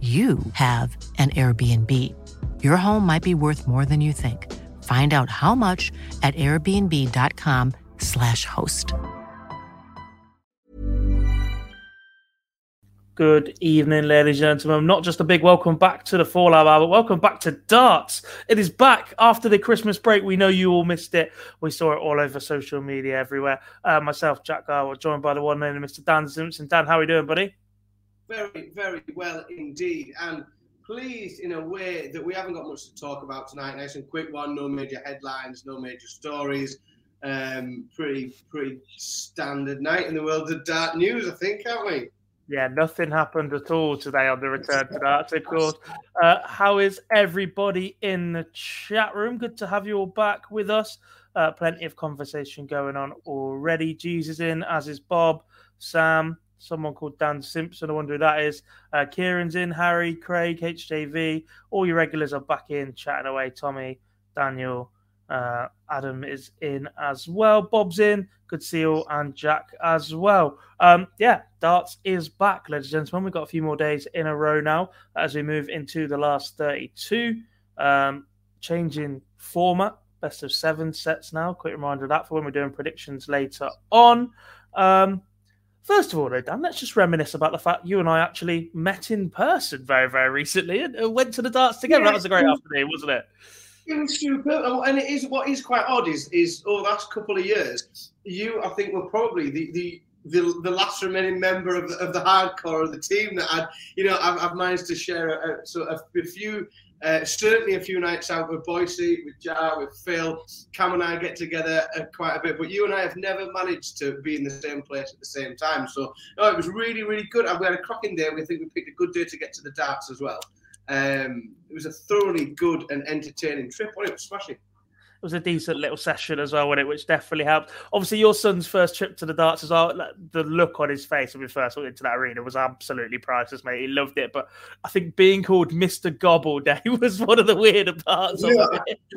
you have an Airbnb. Your home might be worth more than you think. Find out how much at airbnb.com/slash host. Good evening, ladies and gentlemen. Not just a big welcome back to the Fallout Hour, but welcome back to darts. It is back after the Christmas break. We know you all missed it. We saw it all over social media everywhere. Uh, myself, Jack Garwood, joined by the one named Mr. Dan Simpson. Dan, how are you doing, buddy? Very, very well indeed. And pleased in a way that we haven't got much to talk about tonight. Nice and quick one, no major headlines, no major stories. Um, pretty, pretty standard night in the world of dart news, I think, aren't we? Yeah, nothing happened at all today on the return to darts, of course. Uh, how is everybody in the chat room? Good to have you all back with us. Uh, plenty of conversation going on already. Jesus in, as is Bob, Sam, someone called Dan Simpson. I wonder who that is. Uh, Kieran's in, Harry, Craig, HJV. All your regulars are back in, chatting away. Tommy, Daniel, uh, Adam is in as well. Bob's in. Good to see seal and Jack as well. Um, yeah, darts is back, ladies and gentlemen. We've got a few more days in a row now as we move into the last 32. Um, changing format, best of seven sets now. Quick reminder of that for when we're doing predictions later on. Um, First of all, though, Dan, let's just reminisce about the fact you and I actually met in person very, very recently and went to the darts together. Yeah, that was a great afternoon, wasn't it? It was super, oh, and it is what is quite odd is is over the last couple of years, you I think were probably the the the, the last remaining member of the, of the hardcore of the team that had, you know, I've, I've managed to share a, a, so a, a few uh, certainly a few nights out with Boise, with Jar, with Phil. Cam and I get together uh, quite a bit, but you and I have never managed to be in the same place at the same time. So no, it was really, really good. And we had a cracking day. We think we picked a good day to get to the darts as well. Um, it was a thoroughly good and entertaining trip. Well, it was smashing was a decent little session as well, it, which definitely helped. Obviously, your son's first trip to the darts as well. The look on his face when we first went into that arena was absolutely priceless, mate. He loved it. But I think being called Mr. Gobble Day was one of the weirder parts. Yeah,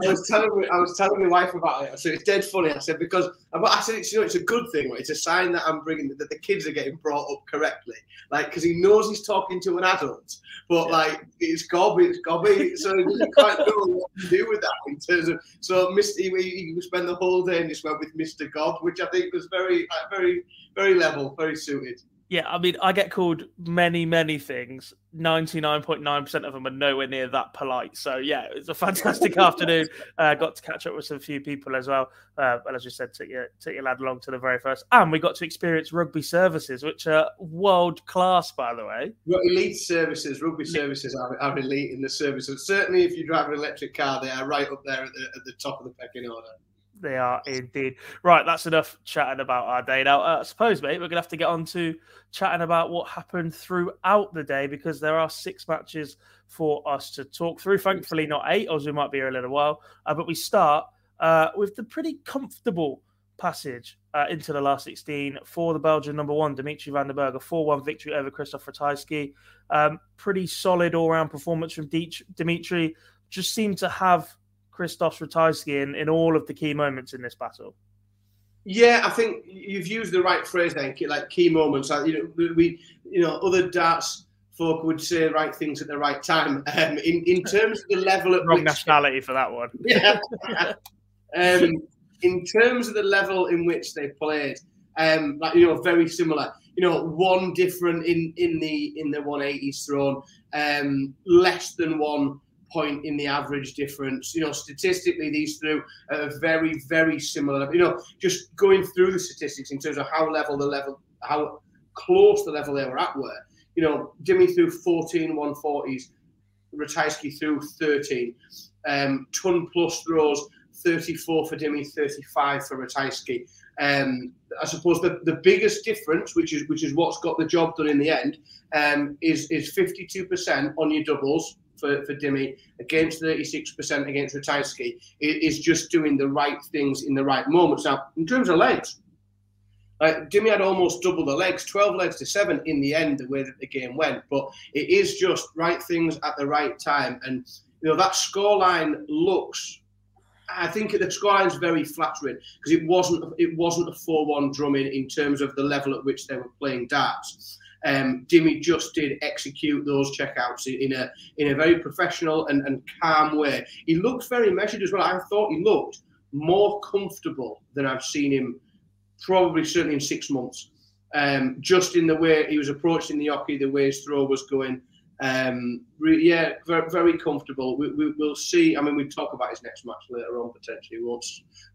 I was telling I was telling my wife about it. I said it's dead funny. I said because I said it's you know it's a good thing. It's a sign that I'm bringing that the kids are getting brought up correctly. Like because he knows he's talking to an adult, but yeah. like it's gobby, it's gobby. so he doesn't quite know what to do with that in terms of so Mr. He, he spent the whole day and just went with Mr. God, which I think was very, uh, very, very level, very suited. Yeah, I mean, I get called many, many things. 99.9% of them are nowhere near that polite. So, yeah, it was a fantastic afternoon. Uh, got to catch up with some few people as well. Uh, and as we said, took your, took your lad along to the very first. And we got to experience rugby services, which are world class, by the way. Well, elite services, rugby services are, are elite in the services. Certainly, if you drive an electric car, they are right up there at the, at the top of the pecking order. They are indeed. Right, that's enough chatting about our day. Now, uh, I suppose, mate, we're going to have to get on to chatting about what happened throughout the day because there are six matches for us to talk through. Thankfully, not eight, or we might be here a little while. Uh, but we start uh, with the pretty comfortable passage uh, into the last 16 for the Belgian number one, Dimitri Van den Bergh, a 4 1 victory over Christoph Ratajski. Um, pretty solid all round performance from Dimitri. Just seemed to have Christoph Ratajski in, in all of the key moments in this battle. Yeah, I think you've used the right phrase then, like key moments. You know, we, you know, other darts folk would say the right things at the right time. Um, in in terms of the level at wrong which, nationality for that one. Yeah. um, in terms of the level in which they played, um, like you know, very similar. You know, one different in in the in the 180s thrown, um, less than one point in the average difference. You know, statistically, these threw are very very similar. You know, just going through the statistics in terms of how level the level, how close the level they were at were. You know, Dimi threw 14 140s, Ratajski threw 13. Um, ton plus throws 34 for Dimi, 35 for Ratajski. Um, I suppose the, the biggest difference, which is which is what's got the job done in the end, um, is is 52% on your doubles for, for Dimi against 36% against Ratajski. Is just doing the right things in the right moments. Now, in terms of legs, like Dimi had almost double the legs, 12 legs to seven in the end, the way that the game went. But it is just right things at the right time. And, you know, that scoreline looks I think the scoreline is very flattering because it wasn't it wasn't a four-one drumming in terms of the level at which they were playing darts. Um, Dimi just did execute those checkouts in a in a very professional and, and calm way. He looked very measured as well. I thought he looked more comfortable than I've seen him probably certainly in six months. Um, just in the way he was approaching the hockey, the way his throw was going. Um, re- yeah, very, very comfortable. We, we, will see. I mean, we talk about his next match later on potentially. We won't,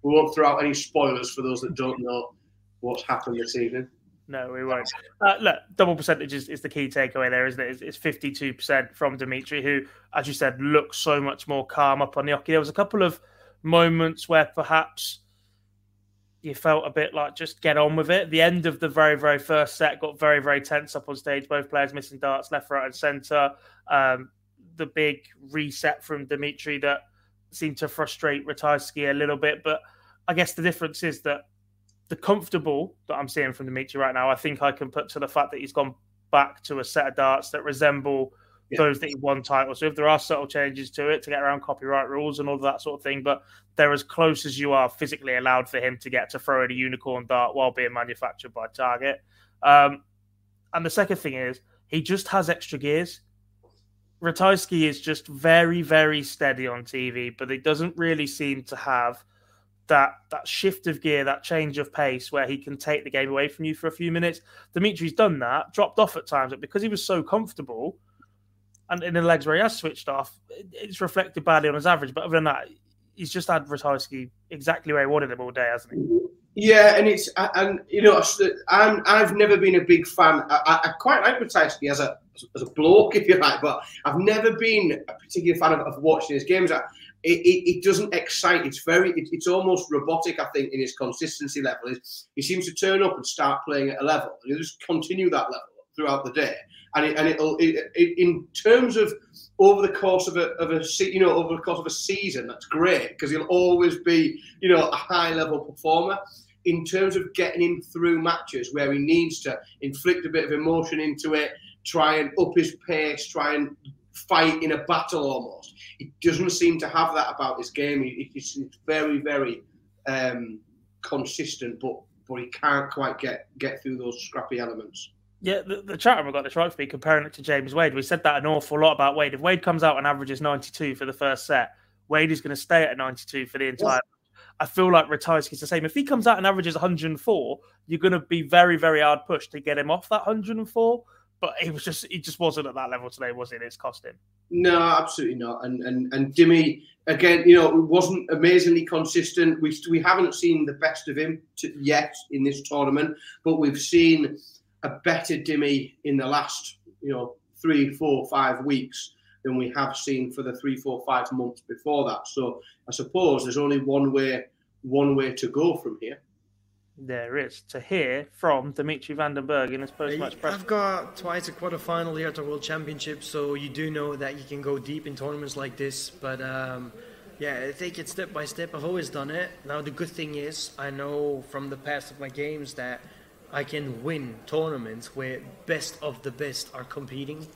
we won't throw out any spoilers for those that don't know what's happened this evening. No, we won't. Uh, look, double percentage is, is, the key takeaway there, isn't it? It's, it's 52% from Dimitri, who, as you said, looks so much more calm up on the hockey. There was a couple of moments where perhaps you felt a bit like just get on with it. The end of the very, very first set got very, very tense up on stage. Both players missing darts left, right, and centre. Um, the big reset from Dimitri that seemed to frustrate Ratajski a little bit. But I guess the difference is that the comfortable that I'm seeing from Dimitri right now, I think I can put to the fact that he's gone back to a set of darts that resemble yeah. those that he won titles. So if there are subtle changes to it to get around copyright rules and all of that sort of thing, but they're as close as you are physically allowed for him to get to throw in a unicorn dart while being manufactured by Target. Um, and the second thing is he just has extra gears. Ratajski is just very, very steady on TV, but it doesn't really seem to have that that shift of gear, that change of pace where he can take the game away from you for a few minutes. Dimitri's done that, dropped off at times, but because he was so comfortable, and in the legs where he has switched off, it's reflected badly on his average. But other than that, he's just had exactly where he wanted him all day, hasn't he? Yeah, and it's and you know I'm I've never been a big fan. I, I quite like Ratajski as a as a bloke, if you like, but I've never been a particular fan of, of watching his games. It, it, it, doesn't excite. It's very, it, it's almost robotic. I think in his consistency level, he seems to turn up and start playing at a level, and he just continue that level throughout the day and it, and it'll it, it, in terms of over the course of a of a you know over the course of a season that's great because he'll always be you know a high level performer in terms of getting him through matches where he needs to inflict a bit of emotion into it try and up his pace try and fight in a battle almost he doesn't seem to have that about his game he, he's very very um, consistent but but he can't quite get get through those scrappy elements yeah, the, the chat room got this right for me comparing it to James Wade. We said that an awful lot about Wade. If Wade comes out and averages 92 for the first set, Wade is going to stay at 92 for the entire. Yeah. I feel like Ratajski's the same. If he comes out and averages 104, you're going to be very, very hard pushed to get him off that 104. But he was just he just wasn't at that level today, was it? It's cost him. No, absolutely not. And and and Dimi again, you know, wasn't amazingly consistent. We we haven't seen the best of him to, yet in this tournament, but we've seen a better Dimi in the last, you know, three, four, five weeks than we have seen for the three, four, five months before that. So I suppose there's only one way, one way to go from here. There is to hear from Dimitri Van den Bergh in his post-match press. I've got twice a quarterfinal here at the World Championship, so you do know that you can go deep in tournaments like this. But um, Yeah, I take it step by step. I've always done it. Now the good thing is, I know from the past of my games that I can win tournaments where best of the best are competing.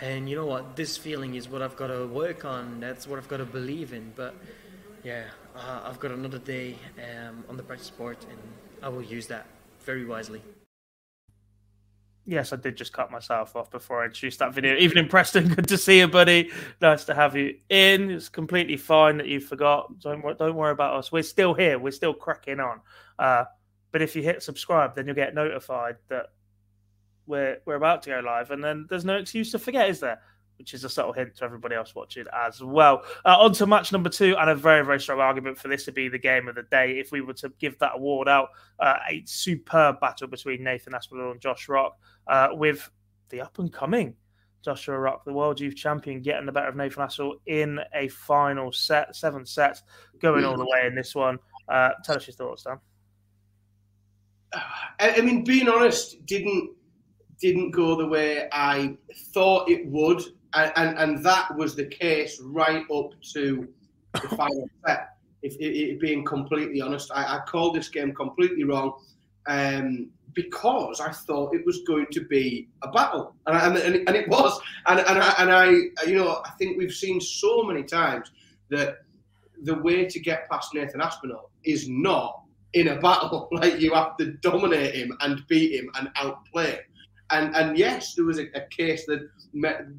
And you know what? This feeling is what I've got to work on. That's what I've got to believe in. But yeah, uh, I've got another day um, on the practice board, and I will use that very wisely. Yes, I did just cut myself off before I introduced that video. Evening, Preston. Good to see you, buddy. Nice to have you in. It's completely fine that you forgot. Don't don't worry about us. We're still here. We're still cracking on. Uh, but if you hit subscribe, then you'll get notified that we're we're about to go live, and then there's no excuse to forget, is there? Which is a subtle hint to everybody else watching as well. Uh, on to match number two, and a very very strong argument for this to be the game of the day. If we were to give that award out, uh, a superb battle between Nathan Aspinall and Josh Rock, uh, with the up and coming Joshua Rock, the world youth champion, getting the better of Nathan Aspinall in a final set, seven sets, going all the way in this one. Uh, tell us your thoughts, Dan. I mean, being honest, didn't didn't go the way I thought it would, and, and, and that was the case right up to the final set. If, if, if, being completely honest, I, I, called this game completely wrong um, because I thought it was going to be a battle, and, I, and, and it was. And, and, I, and I, you know, I think we've seen so many times that the way to get past Nathan Aspinall is not in a battle. Like you have to dominate him and beat him and outplay him. And and yes, there was a, a case that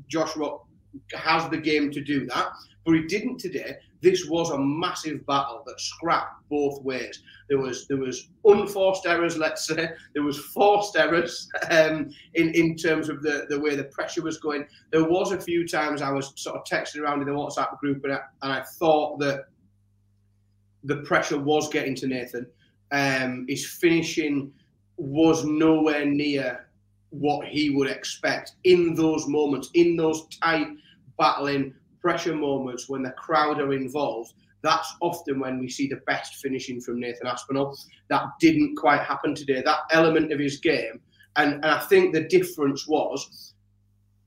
Josh Rock has the game to do that, but he didn't today. This was a massive battle that scrapped both ways. There was there was unforced errors, let's say. There was forced errors um, in in terms of the the way the pressure was going. There was a few times I was sort of texting around in the WhatsApp group, and I, and I thought that the pressure was getting to Nathan. Um, his finishing was nowhere near what he would expect in those moments, in those tight, battling pressure moments when the crowd are involved. That's often when we see the best finishing from Nathan Aspinall. That didn't quite happen today. That element of his game, and, and I think the difference was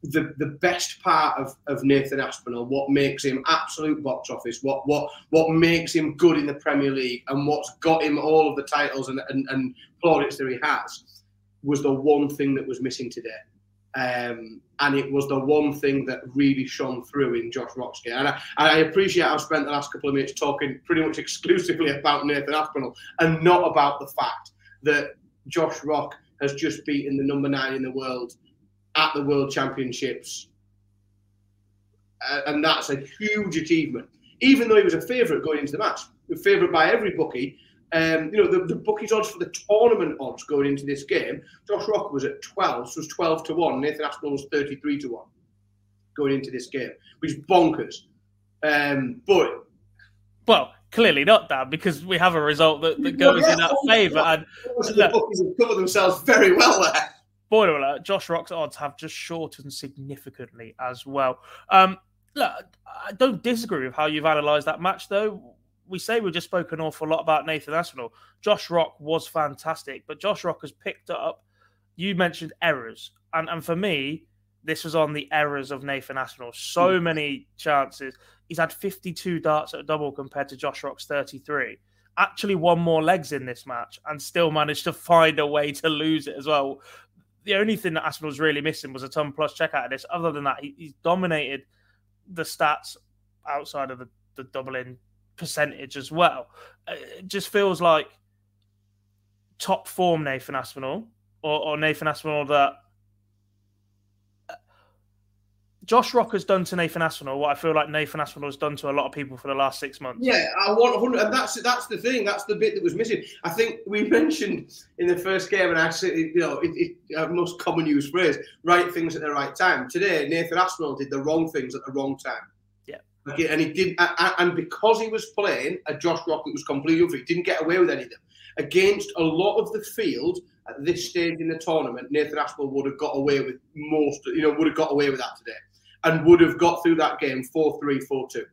the the best part of, of Nathan Aspinall, what makes him absolute box office, what what what makes him good in the Premier League, and what's got him all of the titles and, and, and plaudits that he has was the one thing that was missing today. Um, and it was the one thing that really shone through in Josh Rock's game. And I, and I, appreciate I've spent the last couple of minutes talking pretty much exclusively about Nathan Aspinall and not about the fact that Josh Rock has just beaten the number nine in the world at the World Championships. Uh, and that's a huge achievement. Even though he was a favourite going into the match, a favourite by every bookie, um, you know, the, the bookies odds for the tournament odds going into this game, Josh Rock was at 12, so it was 12 to 1. Nathan Aspinall was 33 to 1 going into this game, which is bonkers. Um, but. Well, clearly not, that because we have a result that, that goes well, yeah, in our favour. And the bookies have covered themselves very well there. Spoiler alert, Josh Rock's odds have just shortened significantly as well. Um, look, I don't disagree with how you've analysed that match, though we say we've just spoken an awful lot about Nathan Aspinall. Josh Rock was fantastic, but Josh Rock has picked up. You mentioned errors, and and for me, this was on the errors of Nathan Aspinall. So mm. many chances. He's had 52 darts at a double compared to Josh Rock's 33. Actually, won more legs in this match and still managed to find a way to lose it as well. The only thing that Aspinall was really missing was a ton plus check out of this. Other than that, he, he's dominated the stats outside of the, the doubling percentage as well. Uh, it just feels like top form Nathan Aspinall or, or Nathan Aspinall that uh, Josh Rock has done to Nathan Aspinall what I feel like Nathan Aspinall has done to a lot of people for the last six months. Yeah, I want 100, and that's that's the thing. That's the bit that was missing. I think we mentioned in the first game, and I said, you know, it, it, most common used phrase: right things at the right time. Today, Nathan Aspinall did the wrong things at the wrong time. Okay, and he did, and because he was playing a Josh Rock was completely unfair, he didn't get away with anything. Against a lot of the field at this stage in the tournament, Nathan Aspinall would have got away with most, you know, would have got away with that today, and would have got through that game 4-3, 4-2.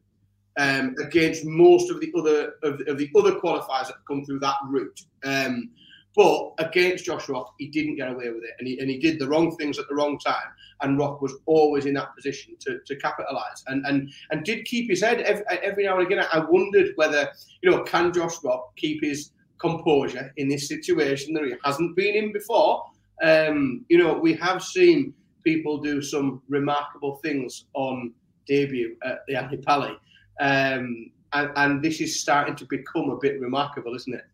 Um, against most of the other of, of, the other qualifiers that come through that route. Um, But against Josh Rock, he didn't get away with it, and he and he did the wrong things at the wrong time. And Rock was always in that position to, to capitalise, and and and did keep his head every, every now and again. I wondered whether you know can Josh Rock keep his composure in this situation that he hasn't been in before. Um, you know, we have seen people do some remarkable things on debut at the Pally. Um, and, and this is starting to become a bit remarkable, isn't it?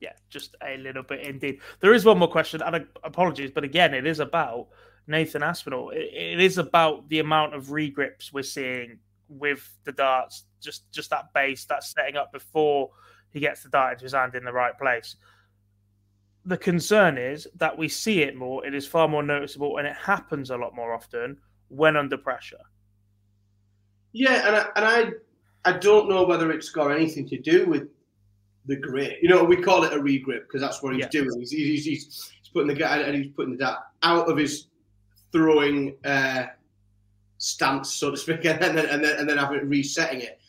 Yeah, just a little bit indeed. There is one more question, and apologies, but again, it is about Nathan Aspinall. it, it is about the amount of regrips we're seeing with the darts, just just that base, that setting up before he gets the dart into his hand in the right place. The concern is that we see it more, it is far more noticeable, and it happens a lot more often when under pressure. Yeah, and I, and I I don't know whether it's got anything to do with the grip. You know, we call it a regrip because that's what he's yeah. doing. He's, he's, he's, he's, putting the guy and he's putting the dart out of his throwing uh, stance, so to speak, and then and then and then having resetting it.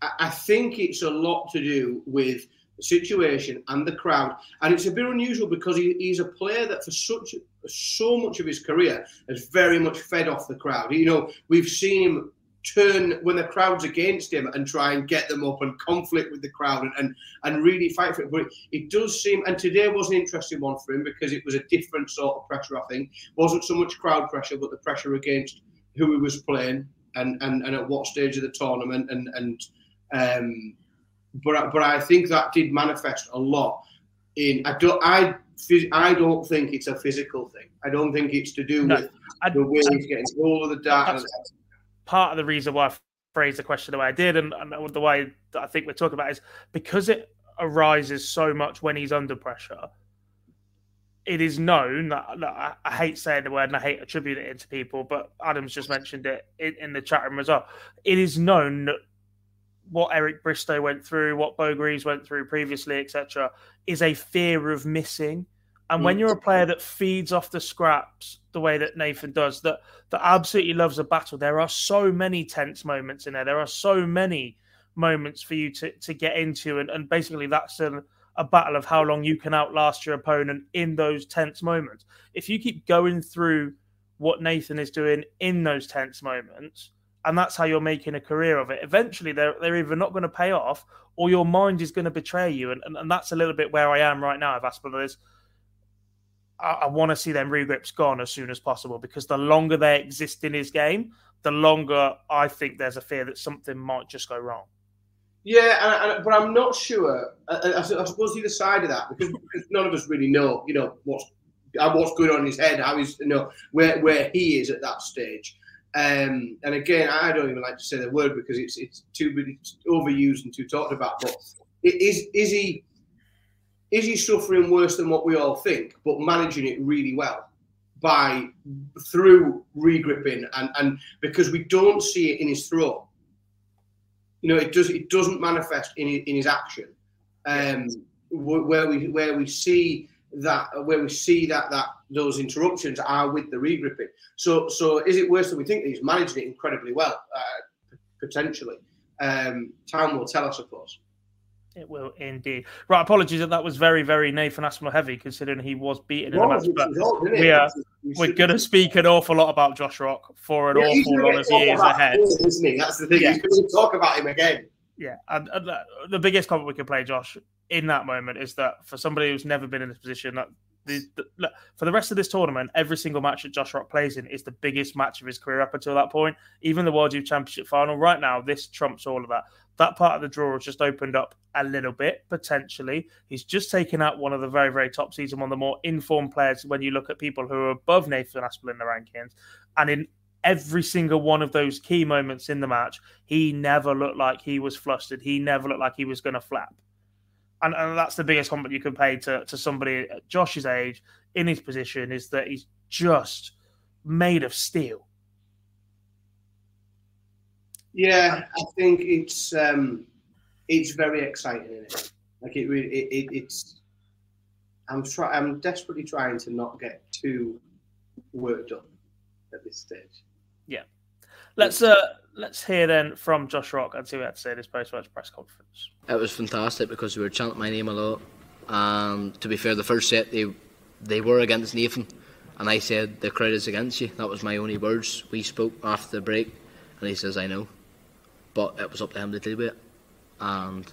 I, I think it's a lot to do with the situation and the crowd, and it's a bit unusual because he, he's a player that for such so much of his career has very much fed off the crowd. You know, we've seen him turn when the crowd's against him and try and get them up and conflict with the crowd and, and, and really fight for it. But it, it, does seem, and today was an interesting one for him because it was a different sort of pressure, I think. wasn't so much crowd pressure, but the pressure against who he was playing and, and, and at what stage of the tournament. And, and um, but, but I think that did manifest a lot in, I don't, I, I don't think it's a physical thing. I don't think it's to do no, with I, the way he's getting all of the data part of the reason why I phrased the question the way I did, and, and the way that I think we're talking about is because it arises so much when he's under pressure. It is known that, that I, hate saying the word and I hate attributing it to people, but Adams just mentioned it in, in the chat room as well. It is known that what Eric Bristow went through, what Bo Greaves went through previously, etc., is a fear of missing and when mm. you're a player that feeds off the scraps the way that Nathan does, that that absolutely loves a battle, there are so many tense moments in there. There are so many moments for you to, to get into, and, and basically that's a, a battle of how long you can outlast your opponent in those tense moments. If you keep going through what Nathan is doing in those tense moments, and that's how you're making a career of it. Eventually, they're they're either not going to pay off, or your mind is going to betray you, and, and, and that's a little bit where I am right now. If Aspinall is I, want to see them regrips gone as soon as possible because the longer they exist in his game, the longer I think there's a fear that something might just go wrong. Yeah, and, and, but I'm not sure. I, I, suppose either side of that because, because, none of us really know, you know, what's uh, what's going on in his head, how he's, you know, where where he is at that stage. Um, and again, I don't even like to say the word because it's it's too overused and too talked about. But is is he is he suffering worse than what we all think, but managing it really well by through regripping and and because we don't see it in his throat. You know, it does it doesn't manifest in in his action. Um, where we where we see that where we see that that those interruptions are with the regripping. So so is it worse than we think? He's managing it incredibly well, uh, potentially. Um, time will tell, us, I suppose. It will indeed. Right, apologies that that was very, very Nathan Aspinall heavy, considering he was beaten in the match. But we are we're going to speak an awful lot about Josh Rock for an yeah, awful lot of years ahead. Him, isn't he? That's the thing. Yeah. He's going to talk about him again. Yeah, and, and the biggest comment we can play, Josh, in that moment is that for somebody who's never been in this position, that the, the, look, for the rest of this tournament, every single match that Josh Rock plays in is the biggest match of his career up until that point. Even the World Youth Championship final, right now, this trumps all of that that part of the draw has just opened up a little bit potentially. He's just taken out one of the very, very top seeds and one of the more informed players when you look at people who are above Nathan Aspinall in the rankings. And in every single one of those key moments in the match, he never looked like he was flustered. He never looked like he was going to flap. And, and that's the biggest compliment you can pay to, to somebody at Josh's age in his position is that he's just made of steel. Yeah, I think it's um, it's very exciting. It? Like it, it, it, it's. I'm try. I'm desperately trying to not get too worked up at this stage. Yeah, let's uh let's hear then from Josh Rock and see what he had to say this post match press conference. It was fantastic because we were chanting my name a lot. And to be fair, the first set they they were against Nathan, and I said the crowd is against you. That was my only words. We spoke after the break, and he says I know, but it was up to him to deal with it. And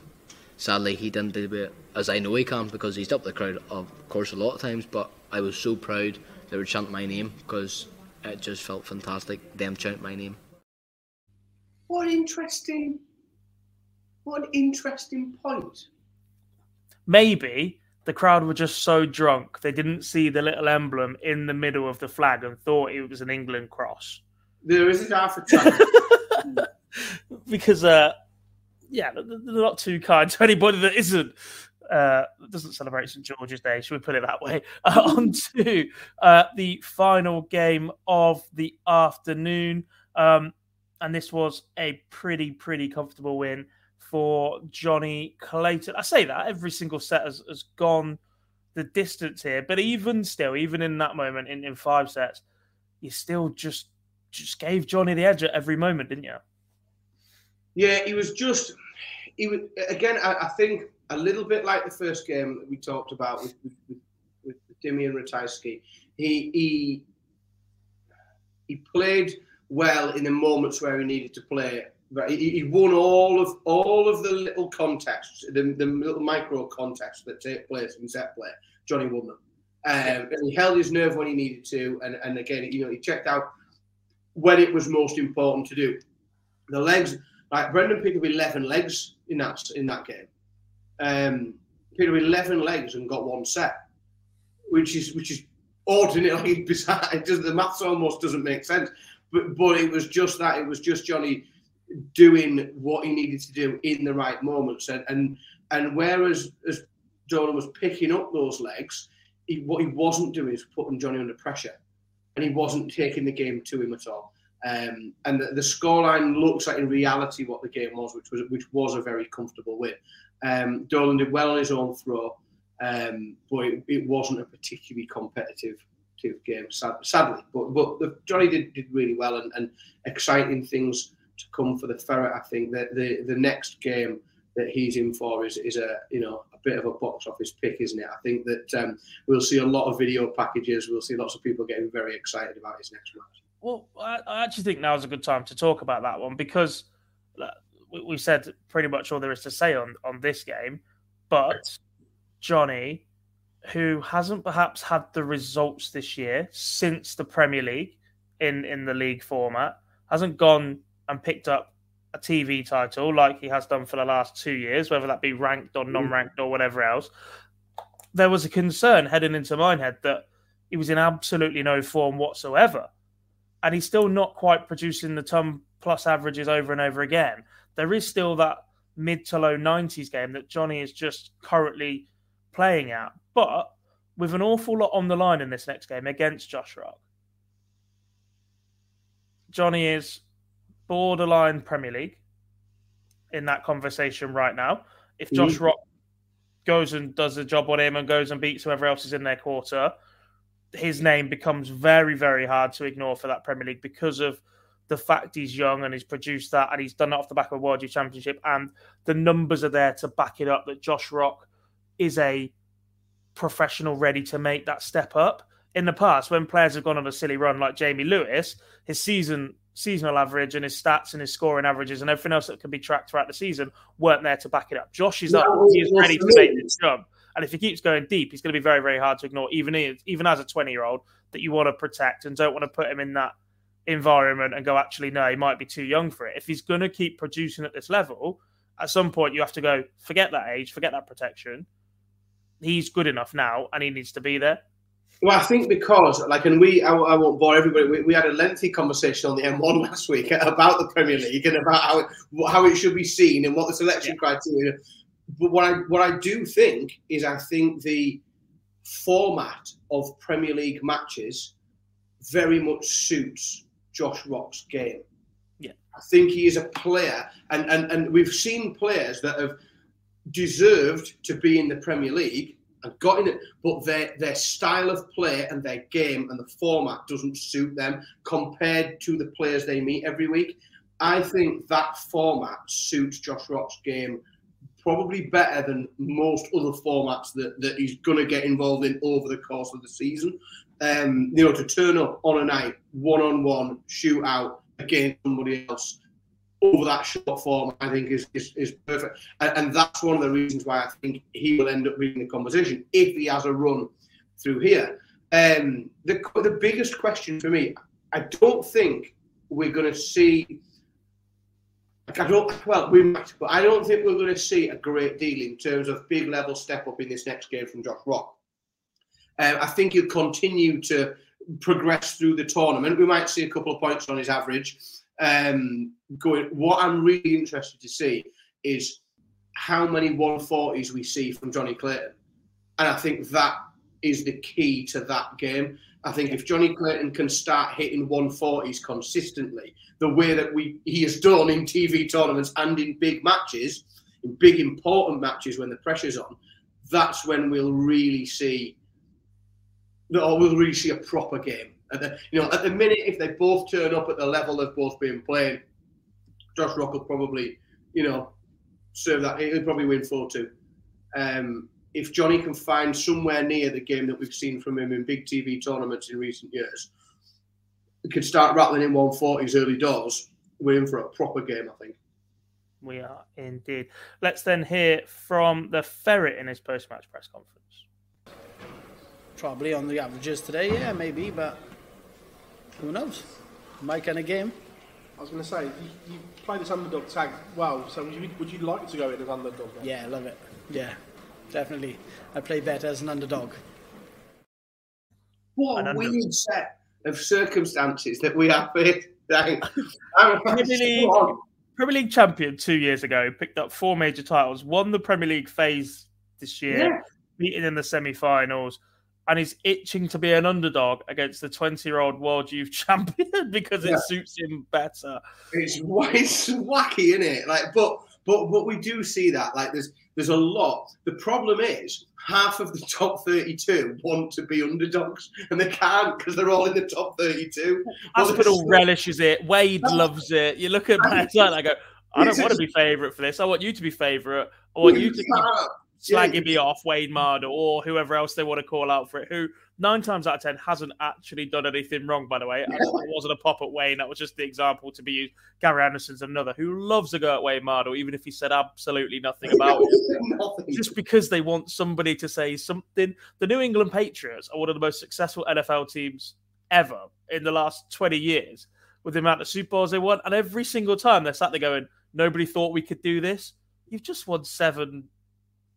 sadly, he didn't deal with it as I know he can because he's up the crowd, of course, a lot of times. But I was so proud they would chant my name because it just felt fantastic. Them chant my name. What interesting, what an interesting point. Maybe the crowd were just so drunk they didn't see the little emblem in the middle of the flag and thought it was an England cross. There isn't half a chance. because, uh, yeah, they're not too kind to anybody that isn't. Uh, doesn't celebrate St George's Day, should we put it that way? Uh, on to uh, the final game of the afternoon. Um, and this was a pretty, pretty comfortable win for Johnny Clayton. I say that every single set has, has gone the distance here, but even still, even in that moment in, in five sets, you still just just gave Johnny the edge at every moment, didn't you? Yeah, he was just he was again. I, I think a little bit like the first game that we talked about with with, with, Dimian Ratajski. He he he played well in the moments where he needed to play. He, he won all of all of the little contests, the, the little micro contests that take place in set play. Johnny them. Um, and he held his nerve when he needed to, and, and again, you know, he checked out when it was most important to do. The legs, like Brendan picked up 11 legs in that in that game. Um, picked up 11 legs and got one set, which is which is ordinarily bizarre. It does, the maths almost doesn't make sense but but it was just that it was just Johnny doing what he needed to do in the right moments and and and whereas as Dolan was picking up those legs, he, what he wasn't doing is putting Johnny under pressure, and he wasn't taking the game to him at all. Um, and the, the scoreline looks like in reality what the game was, which was which was a very comfortable win. Um, Dolan did well on his own throw, um, but it, it wasn't a particularly competitive game, sad, sadly. But but the, Johnny did, did really well and, and exciting things to come for the ferret. I think that the the next game that he's in for is is a you know a bit of a box office pick, isn't it? I think that um, we'll see a lot of video packages. We'll see lots of people getting very excited about his next match. Well, I, I actually think now is a good time to talk about that one because we said pretty much all there is to say on on this game, but Johnny who hasn't perhaps had the results this year since the Premier League in, in the league format, hasn't gone and picked up a TV title like he has done for the last two years, whether that be ranked or mm. non ranked or whatever else. There was a concern heading into my head that he was in absolutely no form whatsoever. And he's still not quite producing the ton plus averages over and over again. There is still that mid to low 90s game that Johnny is just currently playing at. But with an awful lot on the line in this next game against Josh Rock, Johnny is borderline Premier League in that conversation right now. If. Josh mm. Rock goes and does a job on him and goes and beats whoever else is in their quarter, his name becomes very, very hard to ignore for that Premier League because of the fact he's young and he's produced that and he's done it off the back of a World Youth Championship and the numbers are there to back it up that Josh Rock is a professional ready to make that step up. In the past, when players have gone on a silly run like Jamie Lewis, his season seasonal average and his stats and his scoring averages and everything else that can be tracked throughout the season weren't there to back it up. Josh is up; he is ready to make this jump. And if he keeps going deep, he's going to be very, very hard to ignore, even even as a twenty-year-old that you want to protect and don't want to put him in that environment and go, actually, no, he might be too young for it. If he's going to keep producing at this level, at some point you have to go, forget that age, forget that protection, he's good enough now and he needs to be there. Well, I think because, like, and we, I, I won't bore everybody. We, we, had a lengthy conversation on the M1 last week about the Premier League and about how it, how it should be seen and what the selection yeah. criteria. But what I what I do think is, I think the format of Premier League matches very much suits Josh Rock's game. Yeah, I think he is a player, and and and we've seen players that have deserved to be in the Premier League and got in it, but their their style of play and their game and the format doesn't suit them compared to the players they meet every week. I think that format suits Josh Rock's game probably better than most other formats that, that he's going to get involved in over the course of the season. Um, you know, to turn up on a night, one on one, shoot out against somebody else over that short form, I think is is, is perfect. And, and, that's one of the reasons why I think he will end up being the conversation if he has a run through here. Um, the, the biggest question for me, I don't think we're going to see I don't. Well, we might, but I don't think we're going to see a great deal in terms of big level step up in this next game from Josh Rock. Um, I think he'll continue to progress through the tournament. We might see a couple of points on his average. Um, going. What I'm really interested to see is how many 140s we see from Johnny Clayton, and I think that is the key to that game. I think if Johnny Clayton can start hitting 140s consistently, the way that we he has done in TV tournaments and in big matches, in big important matches when the pressure's on, that's when we'll really see, or we'll really see a proper game. At the, you know, at the minute, if they both turn up at the level they've both been playing, Josh Rock will probably, you know, serve that. He'll probably win four two. Um, if Johnny can find somewhere near the game that we've seen from him in big TV tournaments in recent years, we could start rattling in 140s early doors. We're in for a proper game, I think. We are indeed. Let's then hear from the Ferret in his post match press conference. Probably on the averages today, yeah, maybe, but who knows? My kind of game. I was going to say, you, you play this underdog tag well, so would you, would you like to go in as underdog? Yeah, I love it. Yeah, definitely. I play better as an underdog. What a weird set of circumstances that we have here Premier, League, Premier League champion two years ago, picked up four major titles, won the Premier League phase this year, yeah. beaten in the semi finals, and he's itching to be an underdog against the 20 year old world youth champion because it suits him better. It's, it's wacky, isn't it? Like, but but but we do see that. Like, there's there's a lot. The problem is half of the top 32 want to be underdogs and they can't because they're all in the top 32. Hospital relishes it. Wade loves it. You look at my and I go, I don't want to be favourite for this. I want you to be favourite. I want you to slagging yeah. me off, Wayne Mardle, or whoever else they want to call out for it, who nine times out of ten hasn't actually done anything wrong, by the way. it wasn't a pop at Wayne, that was just the example to be used. Gary Anderson's another who loves a go at Wayne Mardle, even if he said absolutely nothing about it. Just because they want somebody to say something. The New England Patriots are one of the most successful NFL teams ever in the last 20 years with the amount of Super Bowls they won. And every single time they're sat there going, nobody thought we could do this. You've just won seven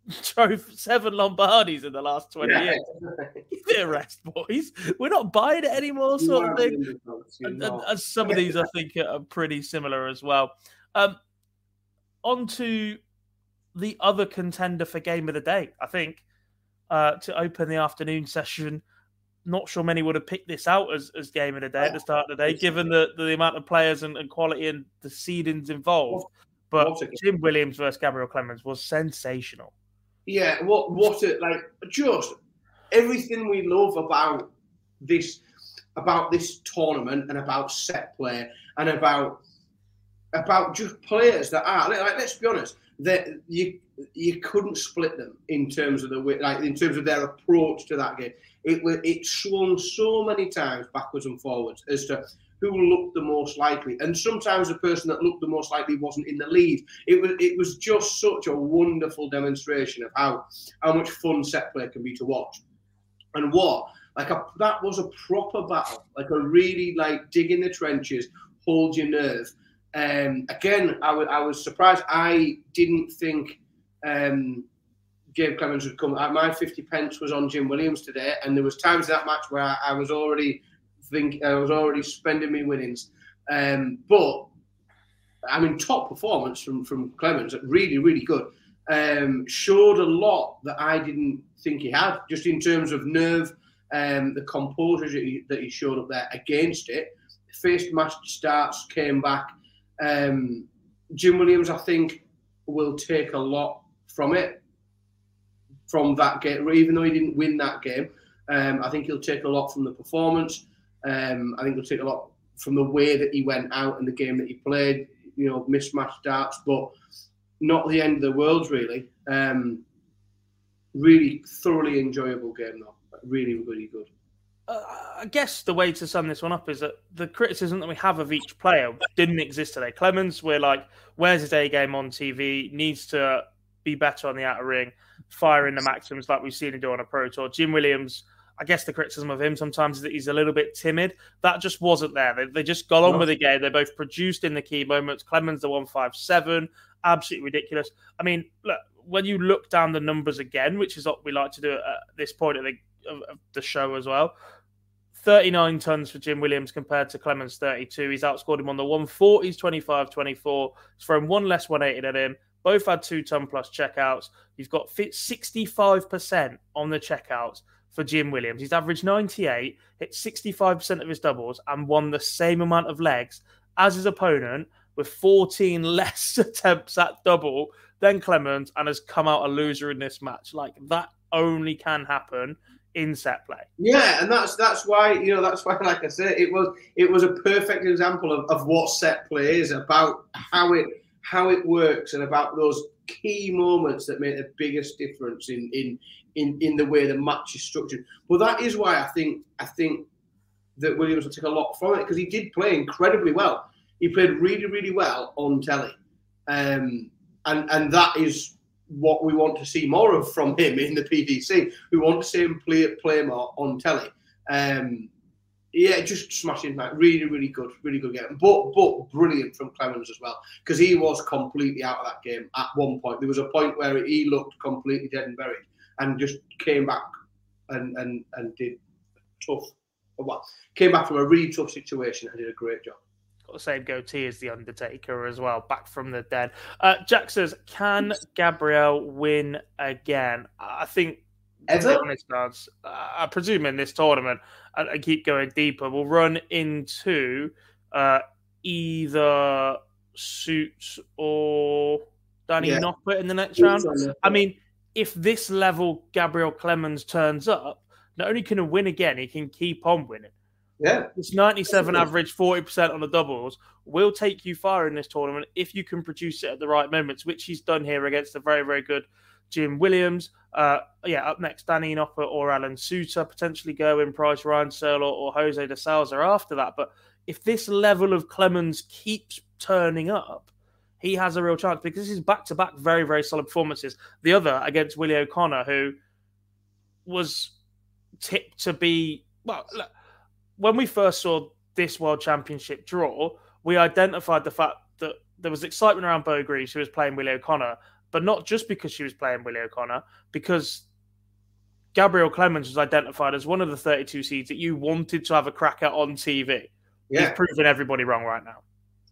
drove seven Lombardis in the last 20 yeah. years. Give it a rest, boys. We're not buying it anymore, sort of thing. And, and, and, some of these, I think, are pretty similar as well. Um, on to the other contender for game of the day, I think, uh, to open the afternoon session. Not sure many would have picked this out as, as game of the day at the start of the day, given the, the amount of players and, and quality and the seedings involved. But Jim Williams versus Gabriel Clemens was sensational. Yeah, what what a, like just everything we love about this about this tournament and about set play and about about just players that are like let's be honest that you you couldn't split them in terms of the like in terms of their approach to that game. It it swung so many times backwards and forwards as to who looked the most likely. And sometimes the person that looked the most likely wasn't in the lead. It was it was just such a wonderful demonstration of how how much fun set play can be to watch. And what like a, that was a proper battle, like a really like dig in the trenches, hold your nerve. Um, again, I, w- I was surprised. I didn't think um, Gabe Clemens would come. Uh, my 50 pence was on Jim Williams today, and there was times in that match where I, I was already think I was already spending my winnings. Um, but I mean, top performance from from Clemens, really, really good. Um, showed a lot that I didn't think he had, just in terms of nerve, um, the composure that he, that he, showed up there against it. Faced match starts, came back. Um, Jim Williams, I think, will take a lot from it, from that game. Even though he didn't win that game, um, I think he'll take a lot from the performance. Um, I think he'll take a lot from the way that he went out and the game that he played. You know, mismatched starts, but not the end of the world, really. Um, really thoroughly enjoyable game, though. Really, really good. Uh, I guess the way to sum this one up is that the criticism that we have of each player didn't exist today. Clemens, we're like, where's his A game on TV? Needs to be better on the outer ring, firing the maxims like we've seen him do on a pro tour. Jim Williams, I guess the criticism of him sometimes is that he's a little bit timid. That just wasn't there. They, they just got on no. with the game. They both produced in the key moments. Clemens the one five seven, absolutely ridiculous. I mean, look when you look down the numbers again, which is what we like to do at this point of the, of, the show as well. 39 tons for Jim Williams compared to Clemens 32. He's outscored him on the 140s, 25 24. He's thrown one less 180 at him. Both had two ton plus checkouts. You've got 65% on the checkouts for Jim Williams. He's averaged 98, hit 65% of his doubles, and won the same amount of legs as his opponent with 14 less attempts at double than Clemens and has come out a loser in this match. Like that only can happen in set play. Yeah, and that's that's why you know that's why, like I said, it was it was a perfect example of, of what set play is about how it how it works and about those key moments that make the biggest difference in in in, in the way the match is structured. But that is why I think I think that Williams will take a lot from it because he did play incredibly well. He played really really well on telly, um, and and that is what we want to see more of from him in the PDC. We want to see him play play more on telly. Um, yeah, just smashing that. Really, really good, really good game. But but brilliant from Clemens as well because he was completely out of that game at one point. There was a point where he looked completely dead and buried, and just came back and and and did tough. Well, came back from a really tough situation and did a great job. Got the same goatee as the Undertaker as well, back from the dead. Uh, Jack says, "Can Gabriel win again?" I think Ever? honest, I presume in this tournament, and, and keep going deeper, we'll run into uh, either Suits or Danny yeah. Noppert in the next round. I mean, if this level Gabriel Clemens turns up, not only can he win again, he can keep on winning. Yeah. This 97 average, 40% on the doubles will take you far in this tournament if you can produce it at the right moments, which he's done here against a very, very good Jim Williams. Uh, yeah, up next, Danny Noppert or Alan Soutar potentially Gerwyn Price, Ryan Searle or, or Jose de Sousa after that. But if this level of Clemens keeps turning up, he has a real chance because this is back to back very, very solid performances. The other against Willie O'Connor, who was tipped to be, well, look, when we first saw this World Championship draw, we identified the fact that there was excitement around Beau Greaves, who was playing Willie O'Connor, but not just because she was playing Willie O'Connor, because Gabriel Clemens was identified as one of the 32 seeds that you wanted to have a crack at on TV. Yeah. He's proving everybody wrong right now.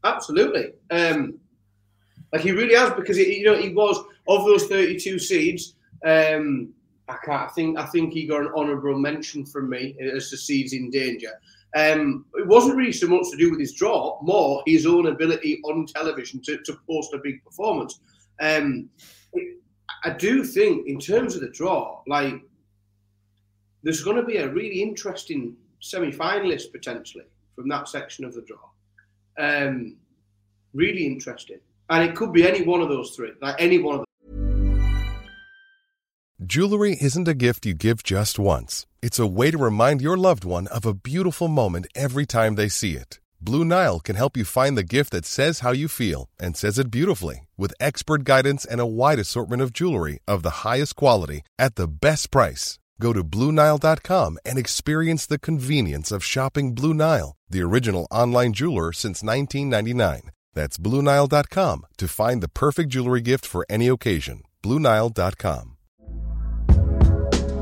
Absolutely. Um, like he really has, because he, you know he was of those 32 seeds. Um, I can't. I think I think he got an honourable mention from me as the seeds in danger. Um, it wasn't really so much to do with his draw, more his own ability on television to, to post a big performance. Um, I do think, in terms of the draw, like there's going to be a really interesting semi-finalist potentially from that section of the draw. Um, really interesting, and it could be any one of those three, like any one of them. Jewelry isn't a gift you give just once; it's a way to remind your loved one of a beautiful moment every time they see it. Blue Nile can help you find the gift that says how you feel and says it beautifully with expert guidance and a wide assortment of jewelry of the highest quality at the best price. Go to BlueNile.com and experience the convenience of shopping Blue Nile, the original online jeweler since 1999. That's BlueNile.com to find the perfect jewelry gift for any occasion. BlueNile.com.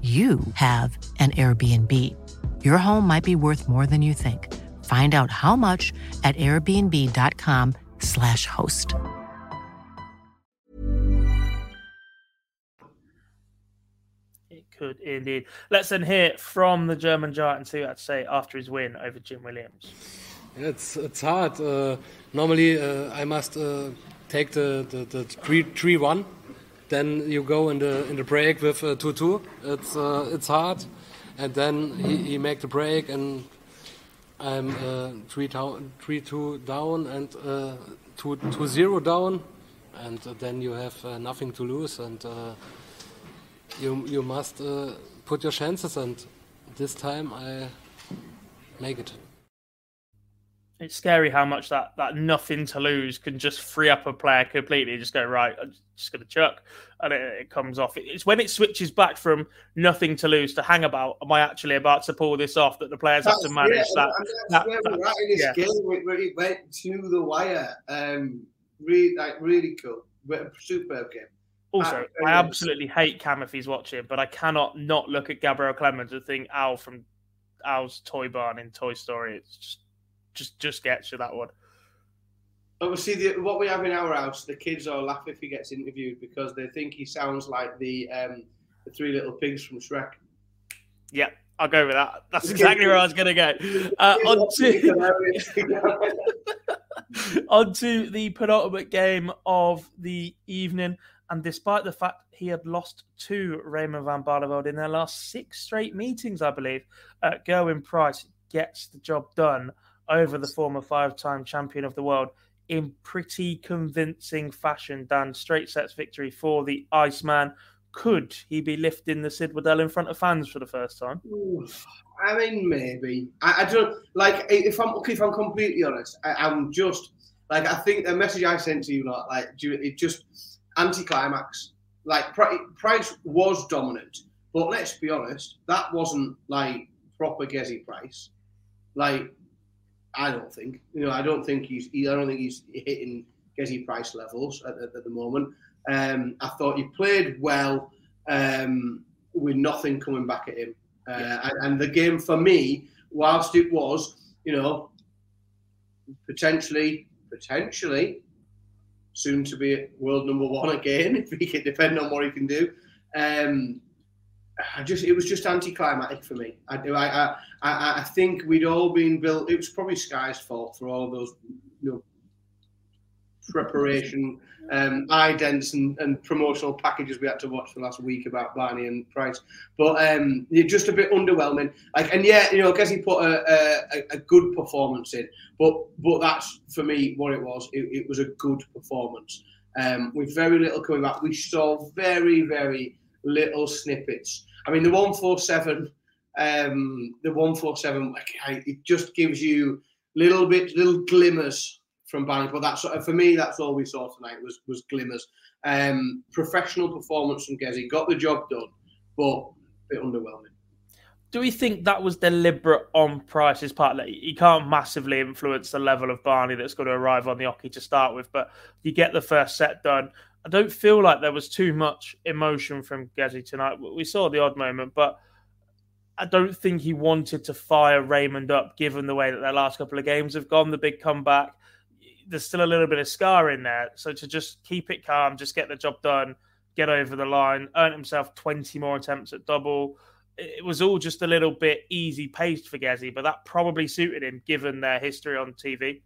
you have an Airbnb. Your home might be worth more than you think. Find out how much at airbnb.com/slash host. It could indeed. Let's then hear from the German giant and see what he had to say after his win over Jim Williams. It's it's hard. Uh, normally, uh, I must uh, take the the, the three, three one. Then you go in the in the break with uh, two two. It's uh, it's hard, and then he, he make the break and I'm uh, three, down, three two down and two two zero down, and then you have nothing to lose and you you must put your chances. And this time I make it it's scary how much that that nothing to lose can just free up a player completely. Just go right, I'm just going to chuck, and it, it, comes off. It's when it switches back from nothing to lose to hang about. Am I actually about to pull this off? That the players that's, have to manage yeah, that. that's that, where we're at in this yeah. game where it went to the wire. Um, really, like really cool, superb game. Also, I absolutely hate Cam if he's watching, but I cannot not look at Gabriel Clemens and think Al from Al's toy barn in Toy Story. It's just just just gets you that one. Obviously, the, what we have in our house, the kids all laugh if he gets interviewed because they think he sounds like the um, the three little pigs from Shrek. Yeah, I'll go with that. That's exactly where I was going to go. Uh, on, to, on to the penultimate game of the evening. And despite the fact he had lost to Raymond van Barneveld in their last six straight meetings, I believe, uh, Gerwyn Price gets the job done over the former five time champion of the world in pretty convincing fashion. Dan, straight sets victory for the Iceman. Could he be lifting the Sid Waddell in front of fans for the first time? I mean, maybe. I, I don't like if I'm if I'm completely honest. I, am just like I think the message I sent to you, lot, like it just anticlimax. Like Price was dominant, but let's be honest, that wasn't like proper Gezi Price. Like I don't think. You know, I don't think he's. I don't think he's hitting Gezi Price levels at, at, at the moment. Um, I thought he played well um, with nothing coming back at him. Uh, yeah. and, and, the game for me, whilst it was, you know, potentially, potentially soon to be world number one again, if he can depend on what he can do. Um, I just it was just anticlimactic for me. I. I, I I think we'd all been built. It was probably Sky's fault for all those you know preparation, um, idents and, and promotional packages we had to watch the last week about Barney and Price. But um, just a bit underwhelming. Like and yeah, you know, I guess he put a, a, a good performance in. But but that's for me what it was. It, it was a good performance. Um, with very little coming back, we saw very very little snippets. I mean, the one four seven, um, the one four seven, it just gives you little bit, little glimmers from Barney. But that's for me, that's all we saw tonight was was glimmers. Um, professional performance from Gezi, got the job done, but a bit underwhelming. Do we think that was deliberate on Price's part? Like, he can't massively influence the level of Barney that's going to arrive on the oche to start with, but you get the first set done. I don't feel like there was too much emotion from Gezi tonight. We saw the odd moment, but I don't think he wanted to fire Raymond up, given the way that their last couple of games have gone. The big comeback, there's still a little bit of scar in there. So to just keep it calm, just get the job done, get over the line, earn himself 20 more attempts at double. It was all just a little bit easy paced for Gezi, but that probably suited him given their history on TV.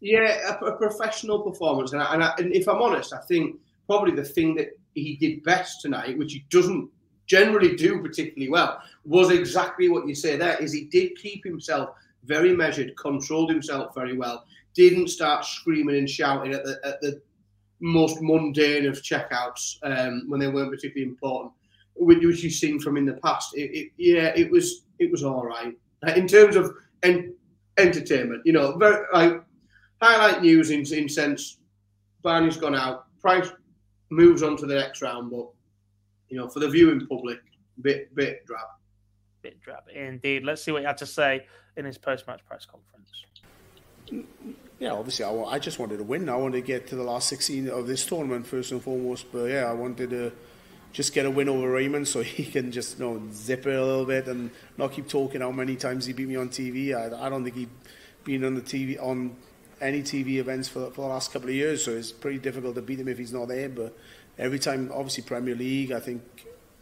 Yeah, a, a professional performance, and, I, and, I, and if I'm honest, I think probably the thing that he did best tonight, which he doesn't generally do particularly well, was exactly what you say there. Is he did keep himself very measured, controlled himself very well, didn't start screaming and shouting at the at the most mundane of checkouts um, when they weren't particularly important, which, you've seen from in the past. It, it, yeah, it was it was all right in terms of en- entertainment. You know, very like highlight news in in sense. Barney's gone out. Price moves on to the next round. But you know, for the viewing public, bit bit drab. Bit drab, indeed. Let's see what he had to say in his post-match press conference. Yeah, obviously, I, I just wanted to win. I wanted to get to the last 16 of this tournament first and foremost. But yeah, I wanted to just get a win over Raymond so he can just you know zip it a little bit and not keep talking how many times he beat me on TV. I, I don't think he'd been on the TV on any TV events for, for the last couple of years, so it's pretty difficult to beat him if he's not there. But every time, obviously Premier League, I think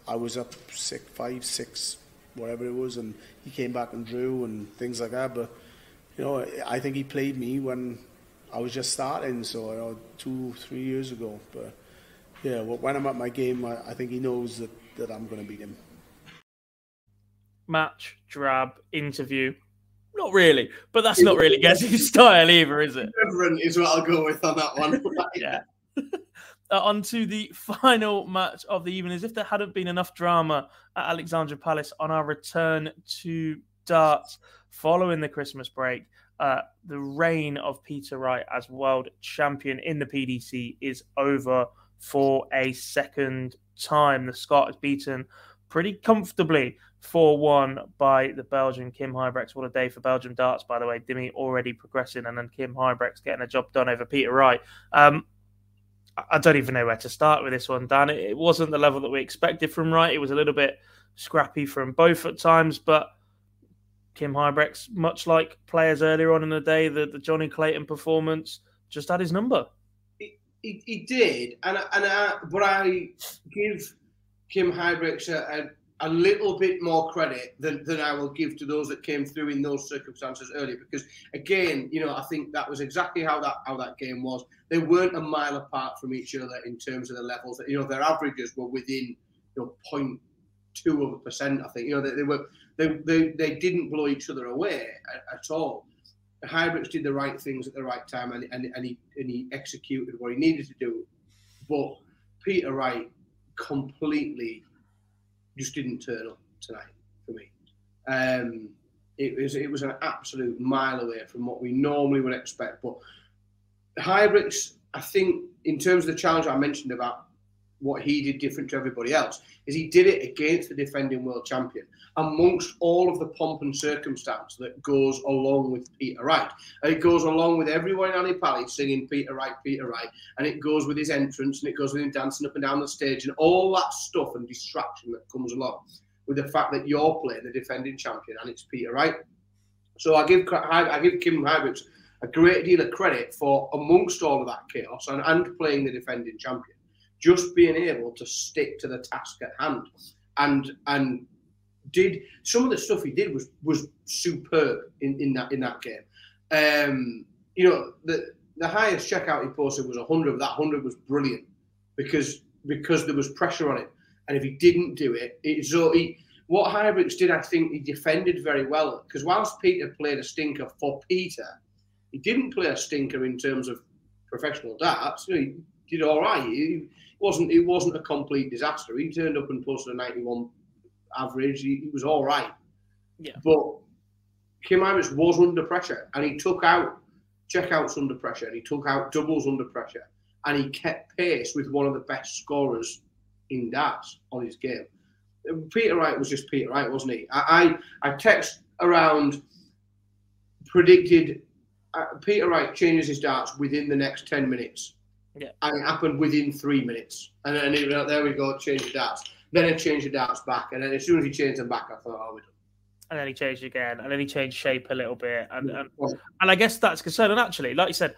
I was up six, five, six, whatever it was, and he came back and drew and things like that. But you know, I think he played me when I was just starting, so you know, two, three years ago. But yeah, when I'm at my game, I, I think he knows that, that I'm going to beat him. Match, drab, interview. Not really, but that's not really Gazzy's style either, is it? Reverend is what I'll go with on that one. yeah. uh, on to the final match of the evening. As if there hadn't been enough drama at Alexandra Palace on our return to darts following the Christmas break. Uh, the reign of Peter Wright as world champion in the PDC is over for a second time. The Scot is beaten pretty comfortably 4 1 by the Belgian Kim Huybrechts. What a day for Belgium darts, by the way. Dimi already progressing, and then Kim Huybrechts getting a job done over Peter Wright. Um, I don't even know where to start with this one, Dan. It wasn't the level that we expected from Wright. It was a little bit scrappy from both at times, but Kim Huybrechts, much like players earlier on in the day, the, the Johnny Clayton performance just had his number. He, did, and and I, but I give Kim a, a, a, little bit more credit than, than I will give to those that came through in those circumstances earlier. Because again, you know, I think that was exactly how that how that game was. They weren't a mile apart from each other in terms of the levels. You know, their averages were within you know point two of a percent. I think you know they, they were they, they, they didn't blow each other away at, at all. Huybrechts did the right things at the right time and, and, and, he, and he executed what he needed to do. But Peter Wright completely just didn't turn up tonight for me. Um, it was it was an absolute mile away from what we normally would expect. But Huybrechts, I think, in terms of the challenge I mentioned about what he did different to everybody else, is he did it against the defending world champion amongst all of the pomp and circumstance that goes along with Peter Wright. And it goes along with everyone in Ali Pally singing Peter Wright, Peter Wright, and it goes with his entrance and it goes with him dancing up and down the stage and all that stuff and distraction that comes along with the fact that you're playing the defending champion and it's Peter Wright. So I give I give Kim Huybrechts a great deal of credit for amongst all of that chaos and, and playing the defending champion just being able to stick to the task at hand and and did some of the stuff he did was was superb in, in that in that game. Um, you know, the the highest checkout he posted was hundred. That hundred was brilliant because because there was pressure on it, and if he didn't do it, it so he. What Huybrechts did, I think, he defended very well because whilst Peter played a stinker for Peter, he didn't play a stinker in terms of professional darts. You know, he did all right. He, wasn't it wasn't a complete disaster. He turned up and posted a 91 average. He, he was all right. Yeah. But Kim Huybrechts was under pressure and he took out checkouts under pressure and he took out doubles under pressure and he kept pace with one of the best scorers in darts on his game. Peter Wright was just Peter Wright, wasn't he? I I, I text around predicted uh, Peter Wright changes his darts within the next 10 minutes yeah. And it happened within three minutes. And then it, there we go, change the darts. Then I changed the darts back. And then as soon as he changed them back, I thought, oh, we're done. And then he changed again. And then he changed shape a little bit. And, and, and I guess that's concerning, actually, like you said,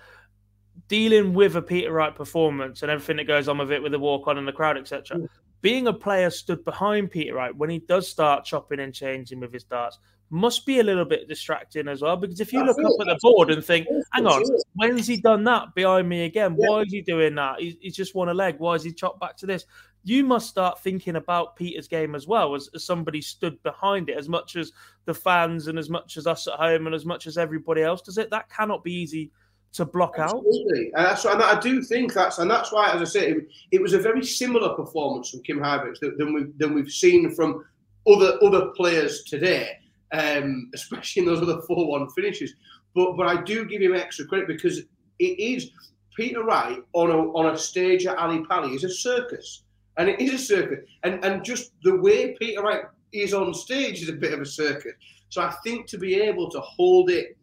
dealing with a Peter Wright performance and everything that goes on with it with the walk on and the crowd, etc. Being a player stood behind Peter Wright when he does start chopping and changing with his darts, must be a little bit distracting as well. Because if you look up at the board and think, hang on, when's he done that behind me again? Yeah. Why is he doing that? He's, he's, just won a leg. Why is he chopped back to this? You must start thinking about Peter's game as well as, as somebody stood behind it, as much as the fans and as much as us at home and as much as everybody else does it. That cannot be easy to block Absolutely. out. And, that's, and I do think that's, and that's why, as I say, it, it was a very similar performance from Kim Huybrechts than, we, than we've seen from other other players today um, especially in those other 4 1 finishes. But but I do give him extra credit because it is Peter Wright on a, on a stage at Ali Pally is a circus. And it is a circus. And, and just the way Peter Wright is on stage is a bit of a circus. So I think to be able to hold it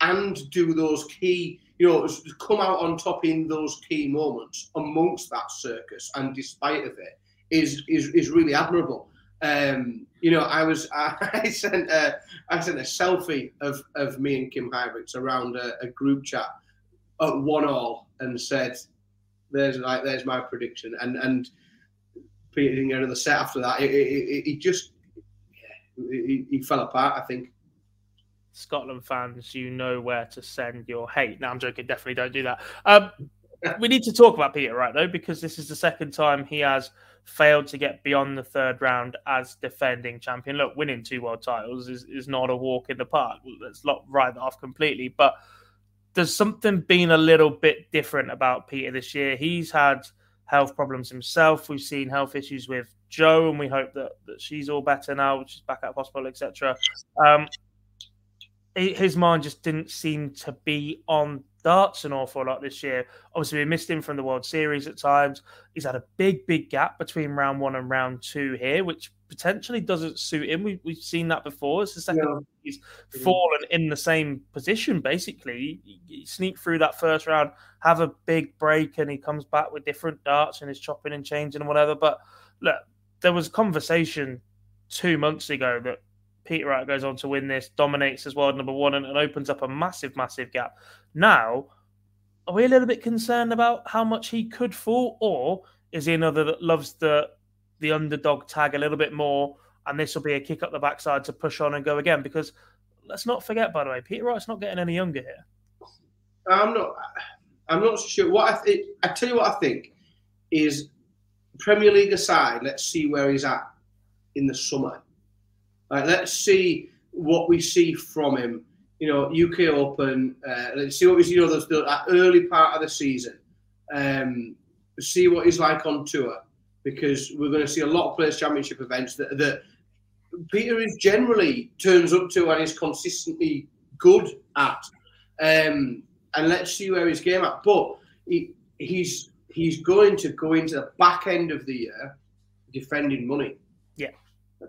and do those key, you know, come out on top in those key moments amongst that circus and despite of it is is, is really admirable. Um, you know, I was I sent a I sent a selfie of, of me and Kim Huybrechts around a, a group chat at one all and said, "There's like there's my prediction," and and Peter didn't get another set after that. He just yeah, he, he fell apart. I think. Scotland fans, you know where to send your hate. Now, I'm joking. Definitely don't do that. Um, we need to talk about Peter Wright though, because this is the second time he has failed to get beyond the third round as defending champion. Look, winning two world titles is, is not a walk in the park. Let's not write that off completely. But there's something been a little bit different about Peter this year. He's had health problems himself. We've seen health issues with Joe, and we hope that, that she's all better now, she's back at hospital, etc. Um, his mind just didn't seem to be on darts an awful lot this year. Obviously, we missed him from the World Series at times. He's had a big, big gap between round one and round two here, which potentially doesn't suit him. We, have seen that before. It's the second yeah. he's fallen in the same position, basically. He, sneak through that first round, have a big break, and he comes back with different darts and is chopping and changing and whatever. But look, there was conversation two months ago that Peter Wright goes on to win this, dominates as world number one, and, and opens up a massive, massive gap. Now, are we a little bit concerned about how much he could fall, or is he another that loves the the underdog tag a little bit more, and this will be a kick up the backside to push on and go again? Because let's not forget, by the way, Peter Wright's not getting any younger here. I'm not. I'm not sure. What I think, I tell you what I think is Premier League aside. Let's see where he's at in the summer like, let's see what we see from him. You know, UK Open. Uh, let's see what we see. You know, the, the early part of the season. Um, see what he's like on tour because we're going to see a lot of players championship events that, that Peter is generally turns up to and is consistently good at. Um, and let's see where his game at. But he, he's he's going to go into the back end of the year defending money. Yeah,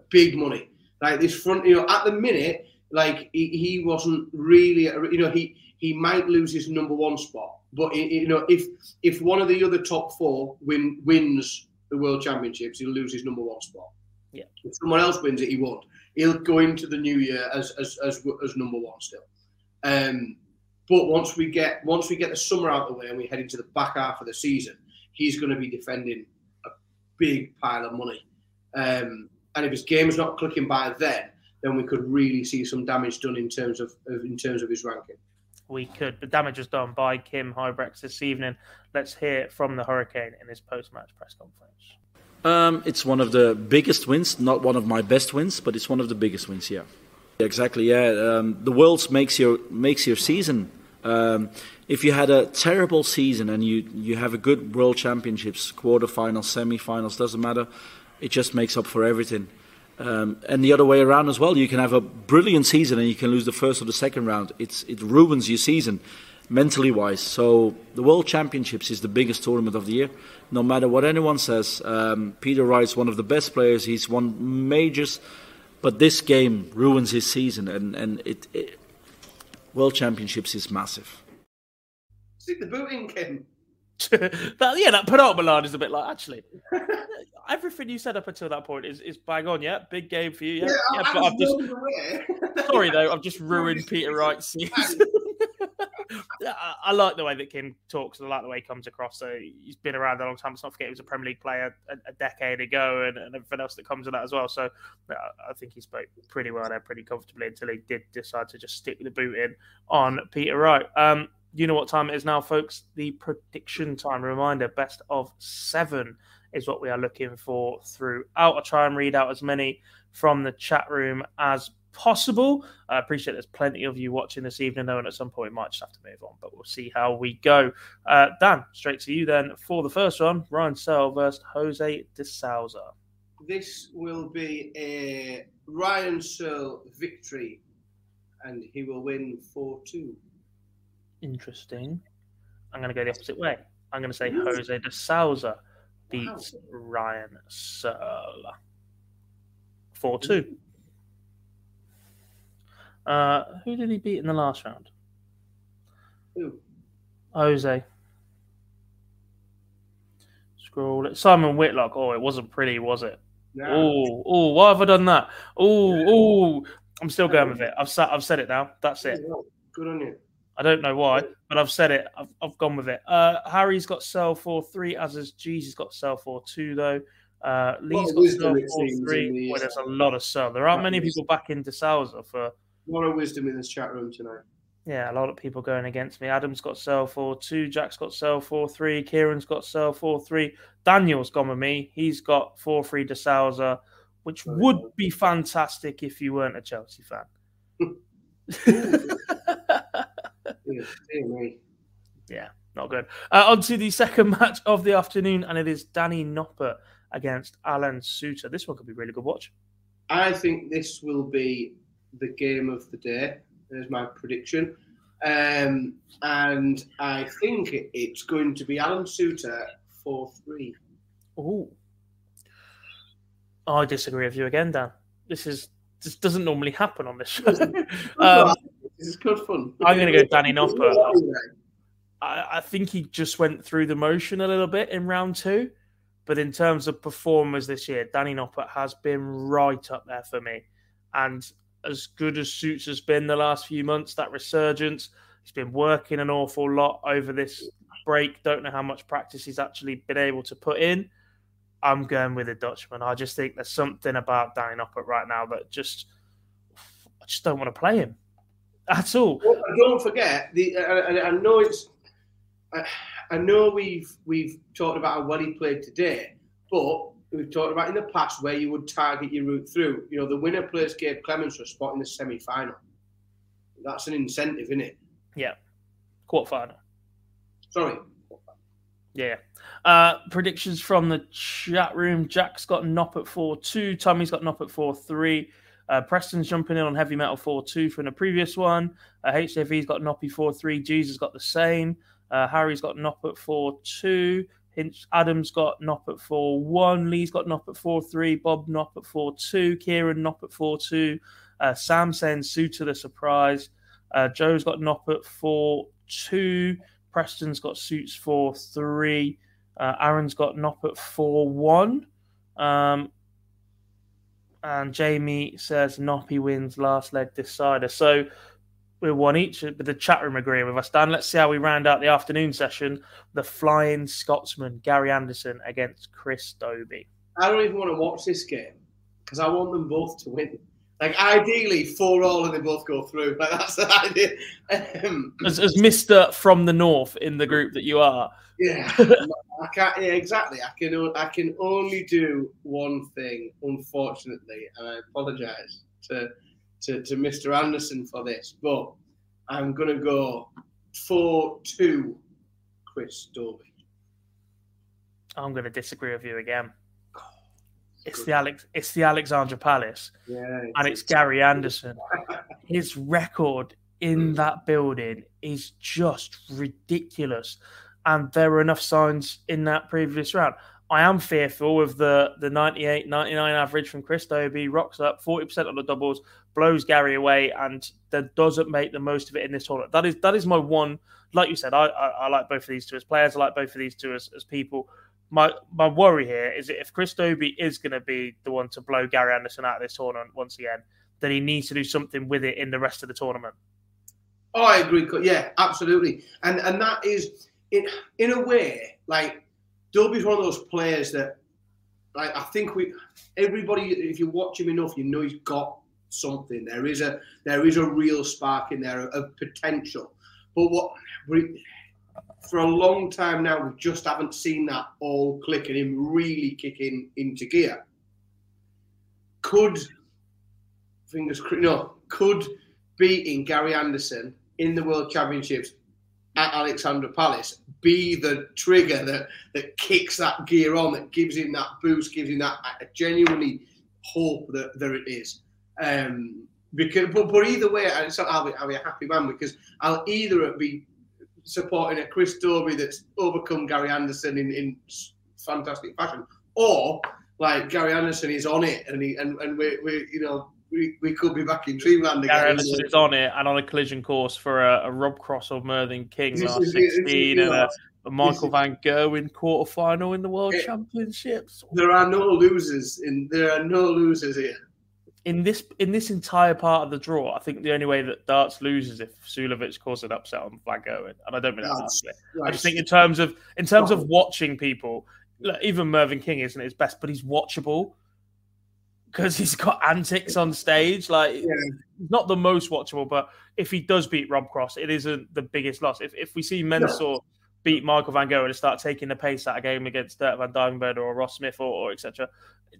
big money. Like this front, you know, at the minute, like he, he wasn't really, you know, he he might lose his number one spot, but you know, if if one of the other top four win wins the world championships, he'll lose his number one spot. Yeah. If someone else wins it, he won't. He'll go into the new year as as as, as number one still. Um, but once we get once we get the summer out of the way and we head into the back half of the season, he's going to be defending a big pile of money. Um, and if his game's not clicking by then, then we could really see some damage done in terms of, in terms of his ranking. We could. The damage was done by Kim Huybrechts this evening. Let's hear from the Hurricane in his post-match press conference. Um, it's one of the biggest wins, not one of my best wins, but it's one of the biggest wins. Yeah, exactly. Yeah, um, the Worlds makes your makes your season. Um, if you had a terrible season and you you have a good World Championships quarterfinals, semi-finals, doesn't matter it just makes up for everything. Um, and the other way around as well. You can have a brilliant season and you can lose the first or the second round. It's, it ruins your season mentally wise. So the World Championships is the biggest tournament of the year. No matter what anyone says, um, Peter Wright's one of the best players. He's won majors, but this game ruins his season. And, and it, it World Championships is massive. See the booting, Kim. that, yeah, that penultimate line is a bit like actually everything you said up until that point is, is bang on. Yeah, big game for you. Yeah, yeah, yeah but I've just sorry though, I've just ruined Peter Wright's season. I, I, like the way that Kim talks. And I like the way he comes across. So he's been around a long time. Let's not forget he was a Premier League player a, a decade ago, and, and, everything else that comes with that as well. So I think he spoke pretty well there, pretty comfortably until he did decide to just stick the boot in on Peter Wright. Um, you know what time it is now, folks. The prediction time. Reminder: best of seven is what we are looking for throughout. I'll try and read out as many from the chat room as possible. I appreciate there's plenty of you watching this evening, though, and at some point we might just have to move on, but we'll see how we go. Uh, Dan, straight to you then for the first one Ryan Searle versus Jose de Sousa. This will be a Ryan Searle victory, and he will win 4 2. Interesting. I'm going to go the opposite way. I'm going to say Jose de Sousa beats. Ryan Searle. 4 2. Uh, who did he beat in the last round? Who? Jose. Scroll it. Simon Whitlock. Oh, it wasn't pretty, was it? Oh, oh, why have I done that? Oh, oh, I'm still going with it. I've said, I've said it now. That's it. Good on you. I don't know why, but I've said it. I've, I've gone with it. Uh, Harry's got Searle 4 3, as has Jesus got Searle 4 2, though. Uh, Lee's got Searle it seems, in 4-3. the- Well, there's a lot of Searle. There aren't many people backing De Sousa for A lot of wisdom in this chat room tonight. Yeah, a lot of people going against me. Adam's got Searle four two. Jack's got Searle four three. Kieran's got Searle four three. Daniel's gone with me. He's got four three Sousa, which would be fantastic if you weren't a Chelsea fan. Dear, dear me. Yeah, not good. Uh, on to the second match of the afternoon, and it is Danny Noppert against Alan Soutar. This one could be a really good watch. I think this will be the game of the day. There's my prediction. Um, and I think it's going to be Alan Soutar 4 3. Oh, I disagree with you again, Dan. This is this doesn't normally happen on this show. um, This is good fun. I'm going to go Danny Noppert. I, I think he just went through the motion a little bit in round two. But in terms of performers this year, Danny Noppert has been right up there for me. And as good as Suits has been the last few months, that resurgence, he's been working an awful lot over this break. Don't know how much practice he's actually been able to put in. I'm going with the Dutchman. I just think there's something about Danny Noppert right now that just, I just don't want to play him at all. Well, don't forget the. I, I- I know it's. I, I know we've we've talked about how well he played today, but we've talked about in the past where you would target your route through. You know, the winner plays Gabe Clemens for a spot in the semi-final. That's an incentive, isn't it? Yeah, quarter final. Sorry. Yeah. Uh, predictions from the chat room. Jack's got Noppert 4 2. Tommy's got Noppert 4 3. Uh, Preston's jumping in on Heavy Metal 4 2 from the previous one. Uh, HJV's got Noppy 4 3. Jesus got the same. Uh, Harry's got Nop at 4 2. Hinch, Adam's got Noppert 4 1. Lee's got Noppert 4 3. Bob Noppert 4 2. Kieran Noppert 4 2. Uh, Sam saying Soutar the surprise. Uh, Joe's got Noppert 4 2. Preston's got Suits 4 3. Uh, Aaron's got Noppert 4 1. Um, and Jamie says Noppy wins last leg decider. So we're one each, but the chat room agreeing with us. Dan, let's see how we round out the afternoon session. The Flying Scotsman, Gary Anderson against Chris Dobey. I don't even want to watch this game because I want them both to win. Like ideally, four all and they both go through. Like that's the idea. Um, As, as Mr. from the North in the group that you are. Yeah, I can't. Yeah, exactly. I can. I can only do one thing, unfortunately, and I apologise to, to to Mr. Anderson for this, but I'm gonna go four two, Chris Dobey. I'm going to disagree with you again. It's the Alex. It's the Alexandra Palace. Yeah, and it's Gary Anderson. His record in mm. that building is just ridiculous. And there were enough signs in that previous round. I am fearful of the, the 98 99 average from Chris Dobey, rocks up 40% on the doubles, blows Gary away, and then doesn't make the most of it in this tournament. That is that is my one. Like you said, I, I, I like both of these two as players. I like both of these two as, as people. My my worry here is that if Chris Dobey is going to be the one to blow Gary Anderson out of this tournament once again, then he needs to do something with it in the rest of the tournament. Oh, I agree. Yeah, absolutely. And and that is in in a way like Dobey's one of those players that like I think we everybody if you watch him enough, you know he's got something. There is a there is a real spark in there of, of potential. But what we, for a long time now, we just haven't seen that all click and him really kicking into gear. Could fingers no could beating Gary Anderson in the World Championships at Alexandra Palace be the trigger that that kicks that gear on, that gives him that boost, gives him that I genuinely hope that there it is. Um, because, but, but either way, I'll be, I'll be a happy man because I'll either be supporting a Chris Dobey that's overcome Gary Anderson in, in fantastic fashion, or like Gary Anderson is on it and he, and, and we we you know we, we could be back in Dreamland again. Gary Anderson is on it and on a collision course for a, a Rob Cross or Mervyn King This last is- 16 and a, a Michael Van Gerwen quarter final in the World Yeah. Championships. There are no losers in there are no losers here. In this in this entire part of the draw, I think the only way that darts loses if Suljovic causes an upset on Van Gerwen, and I don't mean that Right. harshly. I just think in terms of in terms of oh. watching people, look, even Mervyn King isn't his best, but he's watchable because he's got antics on stage. Like, yeah. not the most watchable, but if he does beat Rob Cross, it isn't the biggest loss. If, if we see Mensur no. beat Michael Van Gerwen and start taking the pace out of game against Dirk Van Duijvenbode or Ross Smith or, or etc.,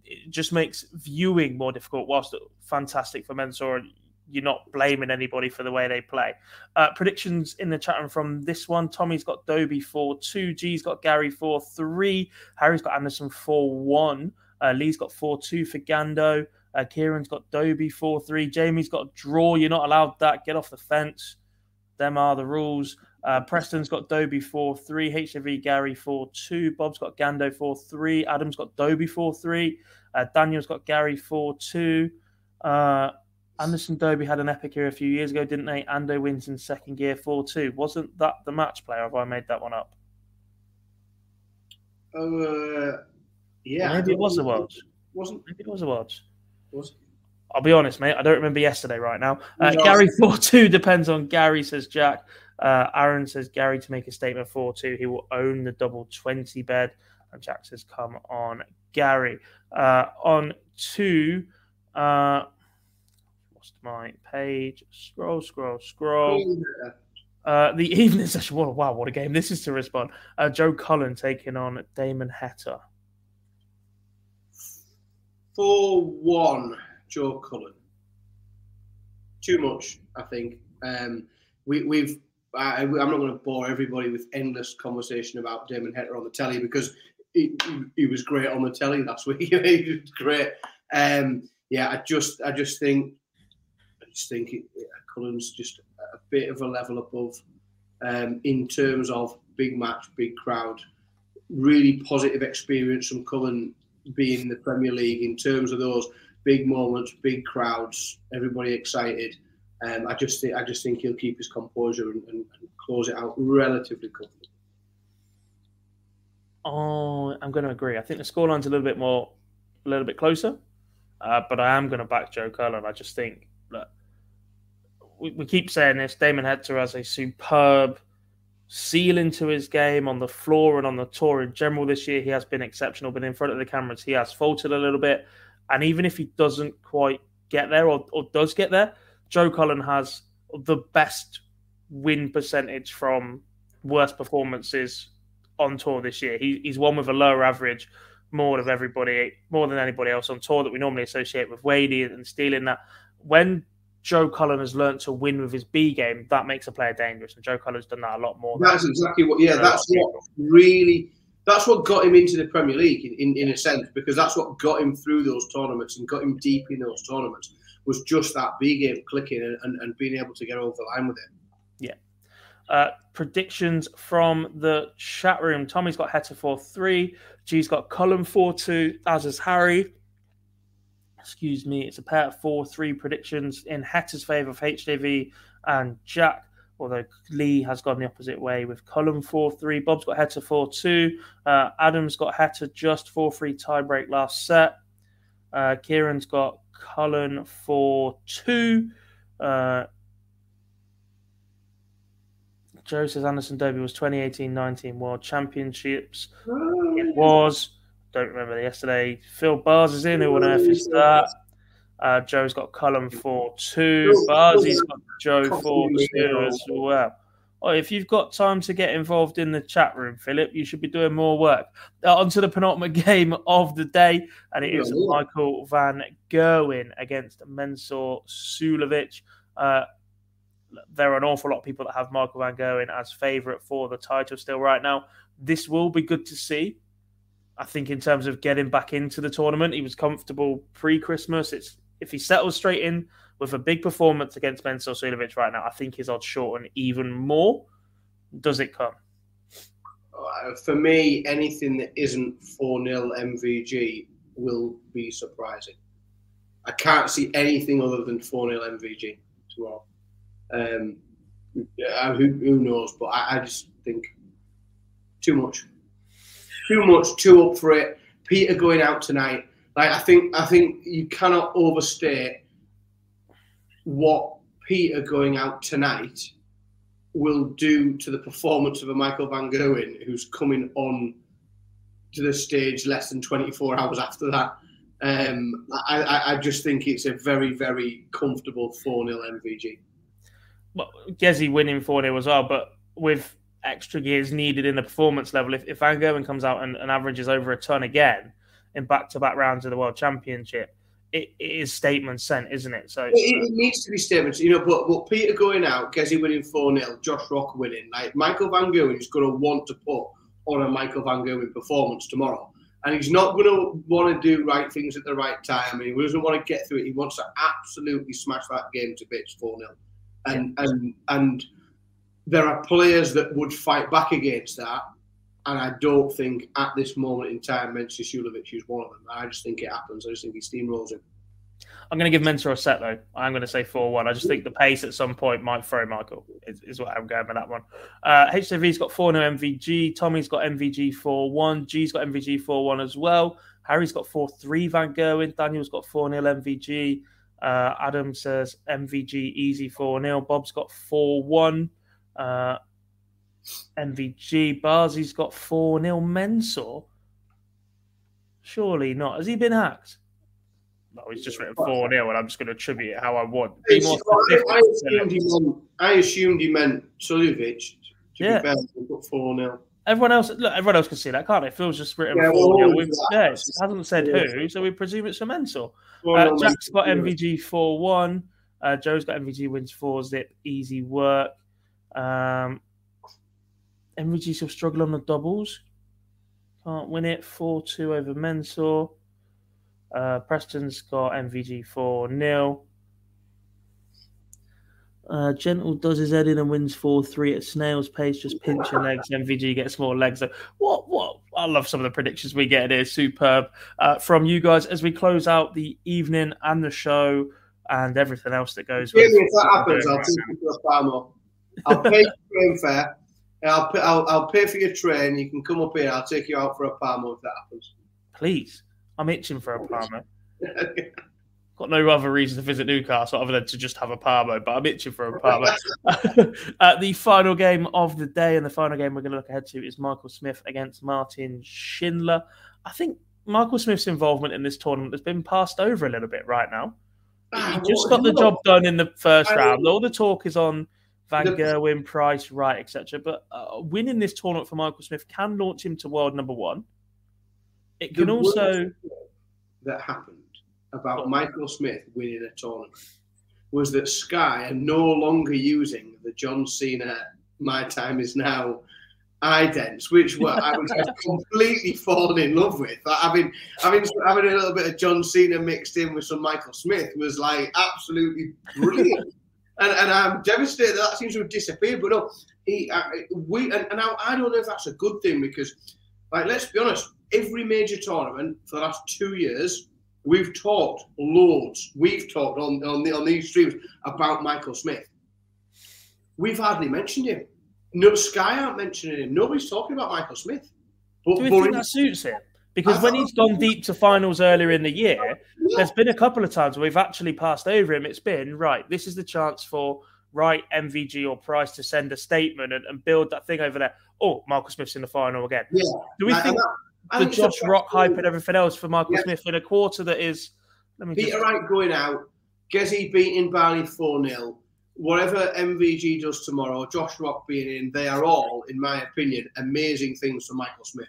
it just makes viewing more difficult. Whilst fantastic for Mensur, you're not blaming anybody for the way they play. Uh, predictions in the chat room from this one: Tommy's got Dobey four two, G's got Gary four three, Harry's got Anderson four one. Uh, Lee's got 4 2 for Gando. Uh, Kieran's got Dobey 4 3. Jamie's got a draw. You're not allowed that. Get off the fence. Them are the rules. Uh, Preston's got Dobey 4 3. HV Gary 4 2. Bob's got Gando 4 3. Adam's got Dobey 4 3. Uh, Daniel's got Gary 4 2. Uh, Anderson Dobey had an epic year a few years ago, didn't they? Ando wins in second gear 4 2. Wasn't that the match player? Have I made that one up? Uh, yeah, or maybe it was the Worlds. Wasn't maybe it was the Worlds. Was I'll be honest, mate. I don't remember yesterday right now. Uh, no. Gary four two depends on Gary says Jack. Uh, Aaron says Gary to make a statement four two. He will own the double twenty bed. And Jack says come on Gary. Uh, on two. Uh, lost my page. Scroll, scroll, scroll. Uh, the evening session. wow, what a game this is to respond. Uh, Joe Cullen taking on Damon Heta. 4 1 Joe Cullen. Too much, I think. Um, we, we've. I, am not going to bore everybody with endless conversation about Damon Heta on the telly because he, he was great on the telly last week. he was great. Um, yeah, I just, I just think, I just think it, Cullen's just a bit of a level above um, in terms of big match, big crowd. Really positive experience from Cullen being in the Premier League in terms of those big moments, big crowds, everybody excited. Um, I just think I just think he'll keep his composure and, and, and close it out relatively comfortably. Oh, I'm going to agree. I think the scoreline's a little bit more, a little bit closer, uh, but I am going to back Joe Cullen. I just think that we, we keep saying this. Damon Heta has a superb ceiling to his game on the floor and on the tour in general this year. He has been exceptional, but in front of the cameras, he has faltered a little bit. And even if he doesn't quite get there or, or does get there, Joe Cullen has the best win percentage from worst performances on tour this year. He, he's one with a lower average more of everybody, more than anybody else on tour that we normally associate with Wadey and stealing that. When Joe Cullen has learned to win with his B game, that makes a player dangerous. And Joe Cullen's done that a lot more. That's exactly what, yeah, that's what really, that's what got him into the Premier League in, in, in, a sense, because that's what got him through those tournaments and got him deep in those tournaments was just that B game clicking and, and, and being able to get over the line with it. Yeah. Uh, predictions from the chat room. Tommy's got Heta 4 3. G's got Cullen 4 2, as is Harry excuse me, it's a pair of four three predictions in Heta's favour for HJV and Jack. Although Lee has gone the opposite way with Cullen 4 3. Bob's got Heta 4 2. Uh, Adam's got Heta just 4 3 tiebreak last set. Uh, Kieran's got Cullen 4 2. Uh, Joe says Anderson Dobey was 2018 19 World Championships. It was don't remember yesterday. Phil Bars is in. Who on earth is that? Uh, Joe's got Cullen for 2. Barzy's got Joe for 2 as well. Oh, if you've got time to get involved in the chat room, Philip, you should be doing more work. Uh, on to the penultimate game of the day, and it is Michael Van Gerwen against Mensur Suljovic. Uh, there are an awful lot of people that have Michael Van Gerwen as favourite for the title still right now. This will be good to see. I think in terms of getting back into the tournament, he was comfortable pre-Christmas. It's if he settles straight in with a big performance against Mensur Suljovic right now, I think his odds shorten even more. Does it come? Uh, for me, anything that isn't 4 0 MVG will be surprising. I can't see anything other than 4 0 MVG tomorrow. Um, who, who knows? But I, I just think too much too much, too up for it. Peter going out tonight. Like I think, I think you cannot overstate what Peter going out tonight will do to the performance of a Michael Van Gerwen who's coming on to the stage less than 24 hours after that. Um, I, I, just think it's a very, very comfortable 4 0 MVG. Well, Gezi winning 4 0 as well, but with extra gears needed in the performance level, if, if Van Gerwen comes out and, and averages over a ton again in back to back rounds of the World Championship, it, it is statement sent, isn't it? So it, it, needs to be statements, you know. But but Peter going out, Gezi winning four 0 Josh Rock winning. Like Michael Van Gerwen is going to want to put on a Michael Van Gerwen performance tomorrow and he's not going to want to do right things at the right time, and he doesn't want to get through it. He wants to absolutely smash that game to bits, four 0 and yeah. and and there are players that would fight back against that, and I don't think at this moment in time, Mensur Suljovic is one of them. I just think it happens. I just think he steamrolls him. I'm going to give Mensur a set though. I'm going to say four one. I just think the pace at some point might throw Michael. Is, is what I'm going with that one. Uh, HJV's got four no MVG. Tommy's got MVG four one. G's got MVG four one as well. Harry's got four three. Van Gerwen. Daniel's got four 0 MVG. Uh, Adam says MVG easy four 0 Bob's got four one. Uh, MVG. Barzy's got four 0 Mensur. Surely not. Has he been hacked? no, he's just written 4 0, and I'm just going to attribute it how I want. Be more I, assumed he meant, I assumed he meant Suljovic. To yeah. be fair, put 4 0. Everyone else, look, everyone else can see that, can't it? Phil's just written yeah, 4 0. Well, yeah, it hasn't said yeah. who, so we presume it's a mental. Uh, Jack's got MVG 4 1. Uh, Joe's got MVG wins 4 zip, easy work. Um, MVG still struggle on the doubles. Can't win it. 4 2 over Mensur. Uh, Preston's got MVG 4 0. Uh, Gentle does his head in and wins 4 3 at snail's pace, just pinching legs. MVG gets more legs. So what? What? I love some of the predictions we get here. Superb uh, from you guys as we close out the evening and the show and everything else that goes with If that happens, I'll take you to a farm I'll pay your train fare. I'll, pay, I'll, I'll pay for your train. You can come up here. I'll take you out for a palm if that happens. Please. I'm itching for a Parma. Got no other reason to visit Newcastle other than to just have a Parma, but I'm itching for a Parma. uh, the final game of the day and the final game we're going to look ahead to is Michael Smith against Martin Schindler. I think Michael Smith's involvement in this tournament has been passed over a little bit right now. Ah, he just got the job done in the first round. All the talk is on Van Gerwen, Price, Wright, etc. But uh, winning this tournament for Michael Smith can launch him to world number one. It can also that happened about Michael Smith winning a tournament was that Sky are no longer using the John Cena "My Time Is Now" idents, which were I was completely fallen in love with. Like, having having having a little bit of John Cena mixed in with some Michael Smith was like absolutely brilliant. And, and I'm devastated that, that seems to have disappeared. But no, he, uh, we and, and I, I don't know if that's a good thing because, like, let's be honest, every major tournament for the last two years, we've talked loads. We've talked on on, the, on these streams about Michael Smith. We've hardly mentioned him. No, Sky aren't mentioning him. Nobody's talking about Michael Smith. But, Do we think that suits him? Because when he's gone deep to finals earlier in the year. There's been a couple of times where we've actually passed over him. It's been right. This is the chance for right MVG or Price to send a statement and, and build that thing over there. Oh, Michael Smith's in the final again. Yeah. Do we think the Josh Rock hype and everything else for Michael yeah. Smith in a quarter that is. Let me Peter just... Wright going out, Gezi beating Barney 4 0. Whatever MVG does tomorrow, Josh Rock being in, they are all, in my opinion, amazing things for Michael Smith.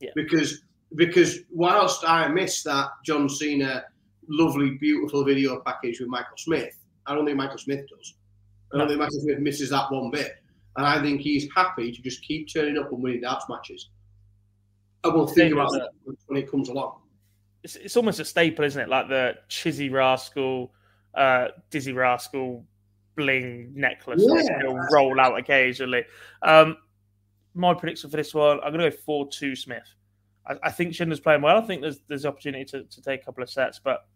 Yeah. Because because whilst I miss that John Cena lovely, beautiful video package with Michael Smith, I don't think Michael Smith does. I don't no. think Michael Smith misses that one bit. And I think he's happy to just keep turning up and winning darts matches. I will think about that when it comes along. It's, it's almost a staple, isn't it? Like the Chizzy Rascal, uh, Dizzee Rascal bling necklace yeah. that roll out occasionally. Um, my prediction for this one, I'm going to go 4 2 Smith. I, think Schindler's playing well. I think there's there's opportunity to, to take a couple of sets, but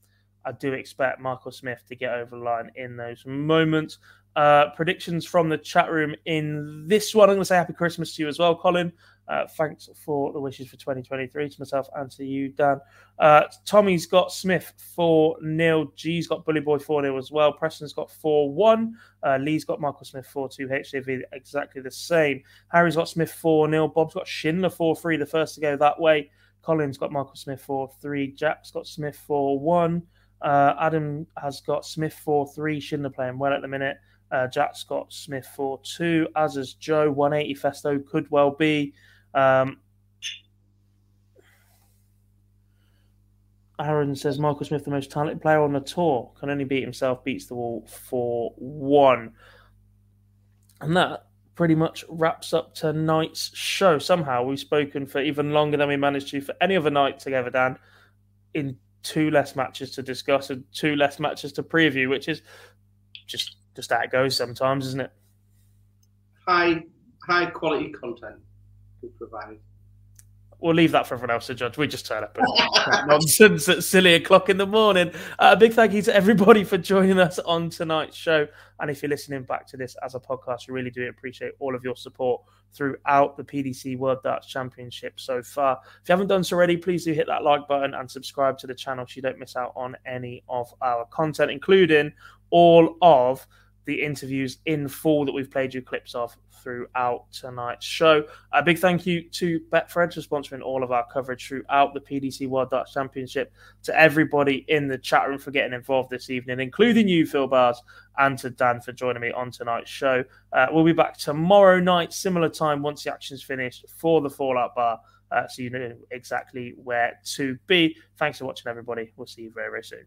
I do expect Michael Smith to get over the line in those moments. Uh, predictions from the chat room in this one. I'm going to say Happy Christmas to you as well, Colin. Uh, thanks for the wishes for 2023 to myself and to you, Dan. Uh, Tommy's got Smith 4 0. G's got Bully Boy 4 0 as well. Preston's got 4 1. Uh, Lee's got Michael Smith 4 2. HJV exactly the same. Harry's got Smith 4 0. Bob's got Schindler 4 3, the first to go that way. Colin's got Michael Smith 4 3. Jack's got Smith 4 1. Uh, Adam has got Smith 4 3. Schindler playing well at the minute. Uh, Jack's got Smith 4 2. as is Joe. 180 Festo could well be. Um, Aaron says Michael Smith, the most talented player on the tour, can only beat himself, beats the wall for one. And that pretty much wraps up tonight's show. Somehow we've spoken for even longer than we managed to for any other night together, Dan, in two less matches to discuss and two less matches to preview, which is just just how it goes sometimes, isn't it? High high quality content we provided we'll leave that for everyone else to judge. We just turn up and nonsense at silly o'clock in the morning. Uh, a big thank you to everybody for joining us on tonight's show. And if you're listening back to this as a podcast, we really do appreciate all of your support throughout the PDC World Darts Championship so far. If you haven't done so already, please do hit that like button and subscribe to the channel so you don't miss out on any of our content, including all of the interviews in full that we've played you clips of throughout tonight's show. A big thank you to Betfred for sponsoring all of our coverage throughout the PDC World Darts Championship, to everybody in the chat room for getting involved this evening, including you, Phil Bars, and to Dan for joining me on tonight's show. Uh, we'll be back tomorrow night, similar time, once the action's finished for the Fallout Bar. Uh, so you know exactly where to be. Thanks for watching, everybody. We'll see you very, very soon.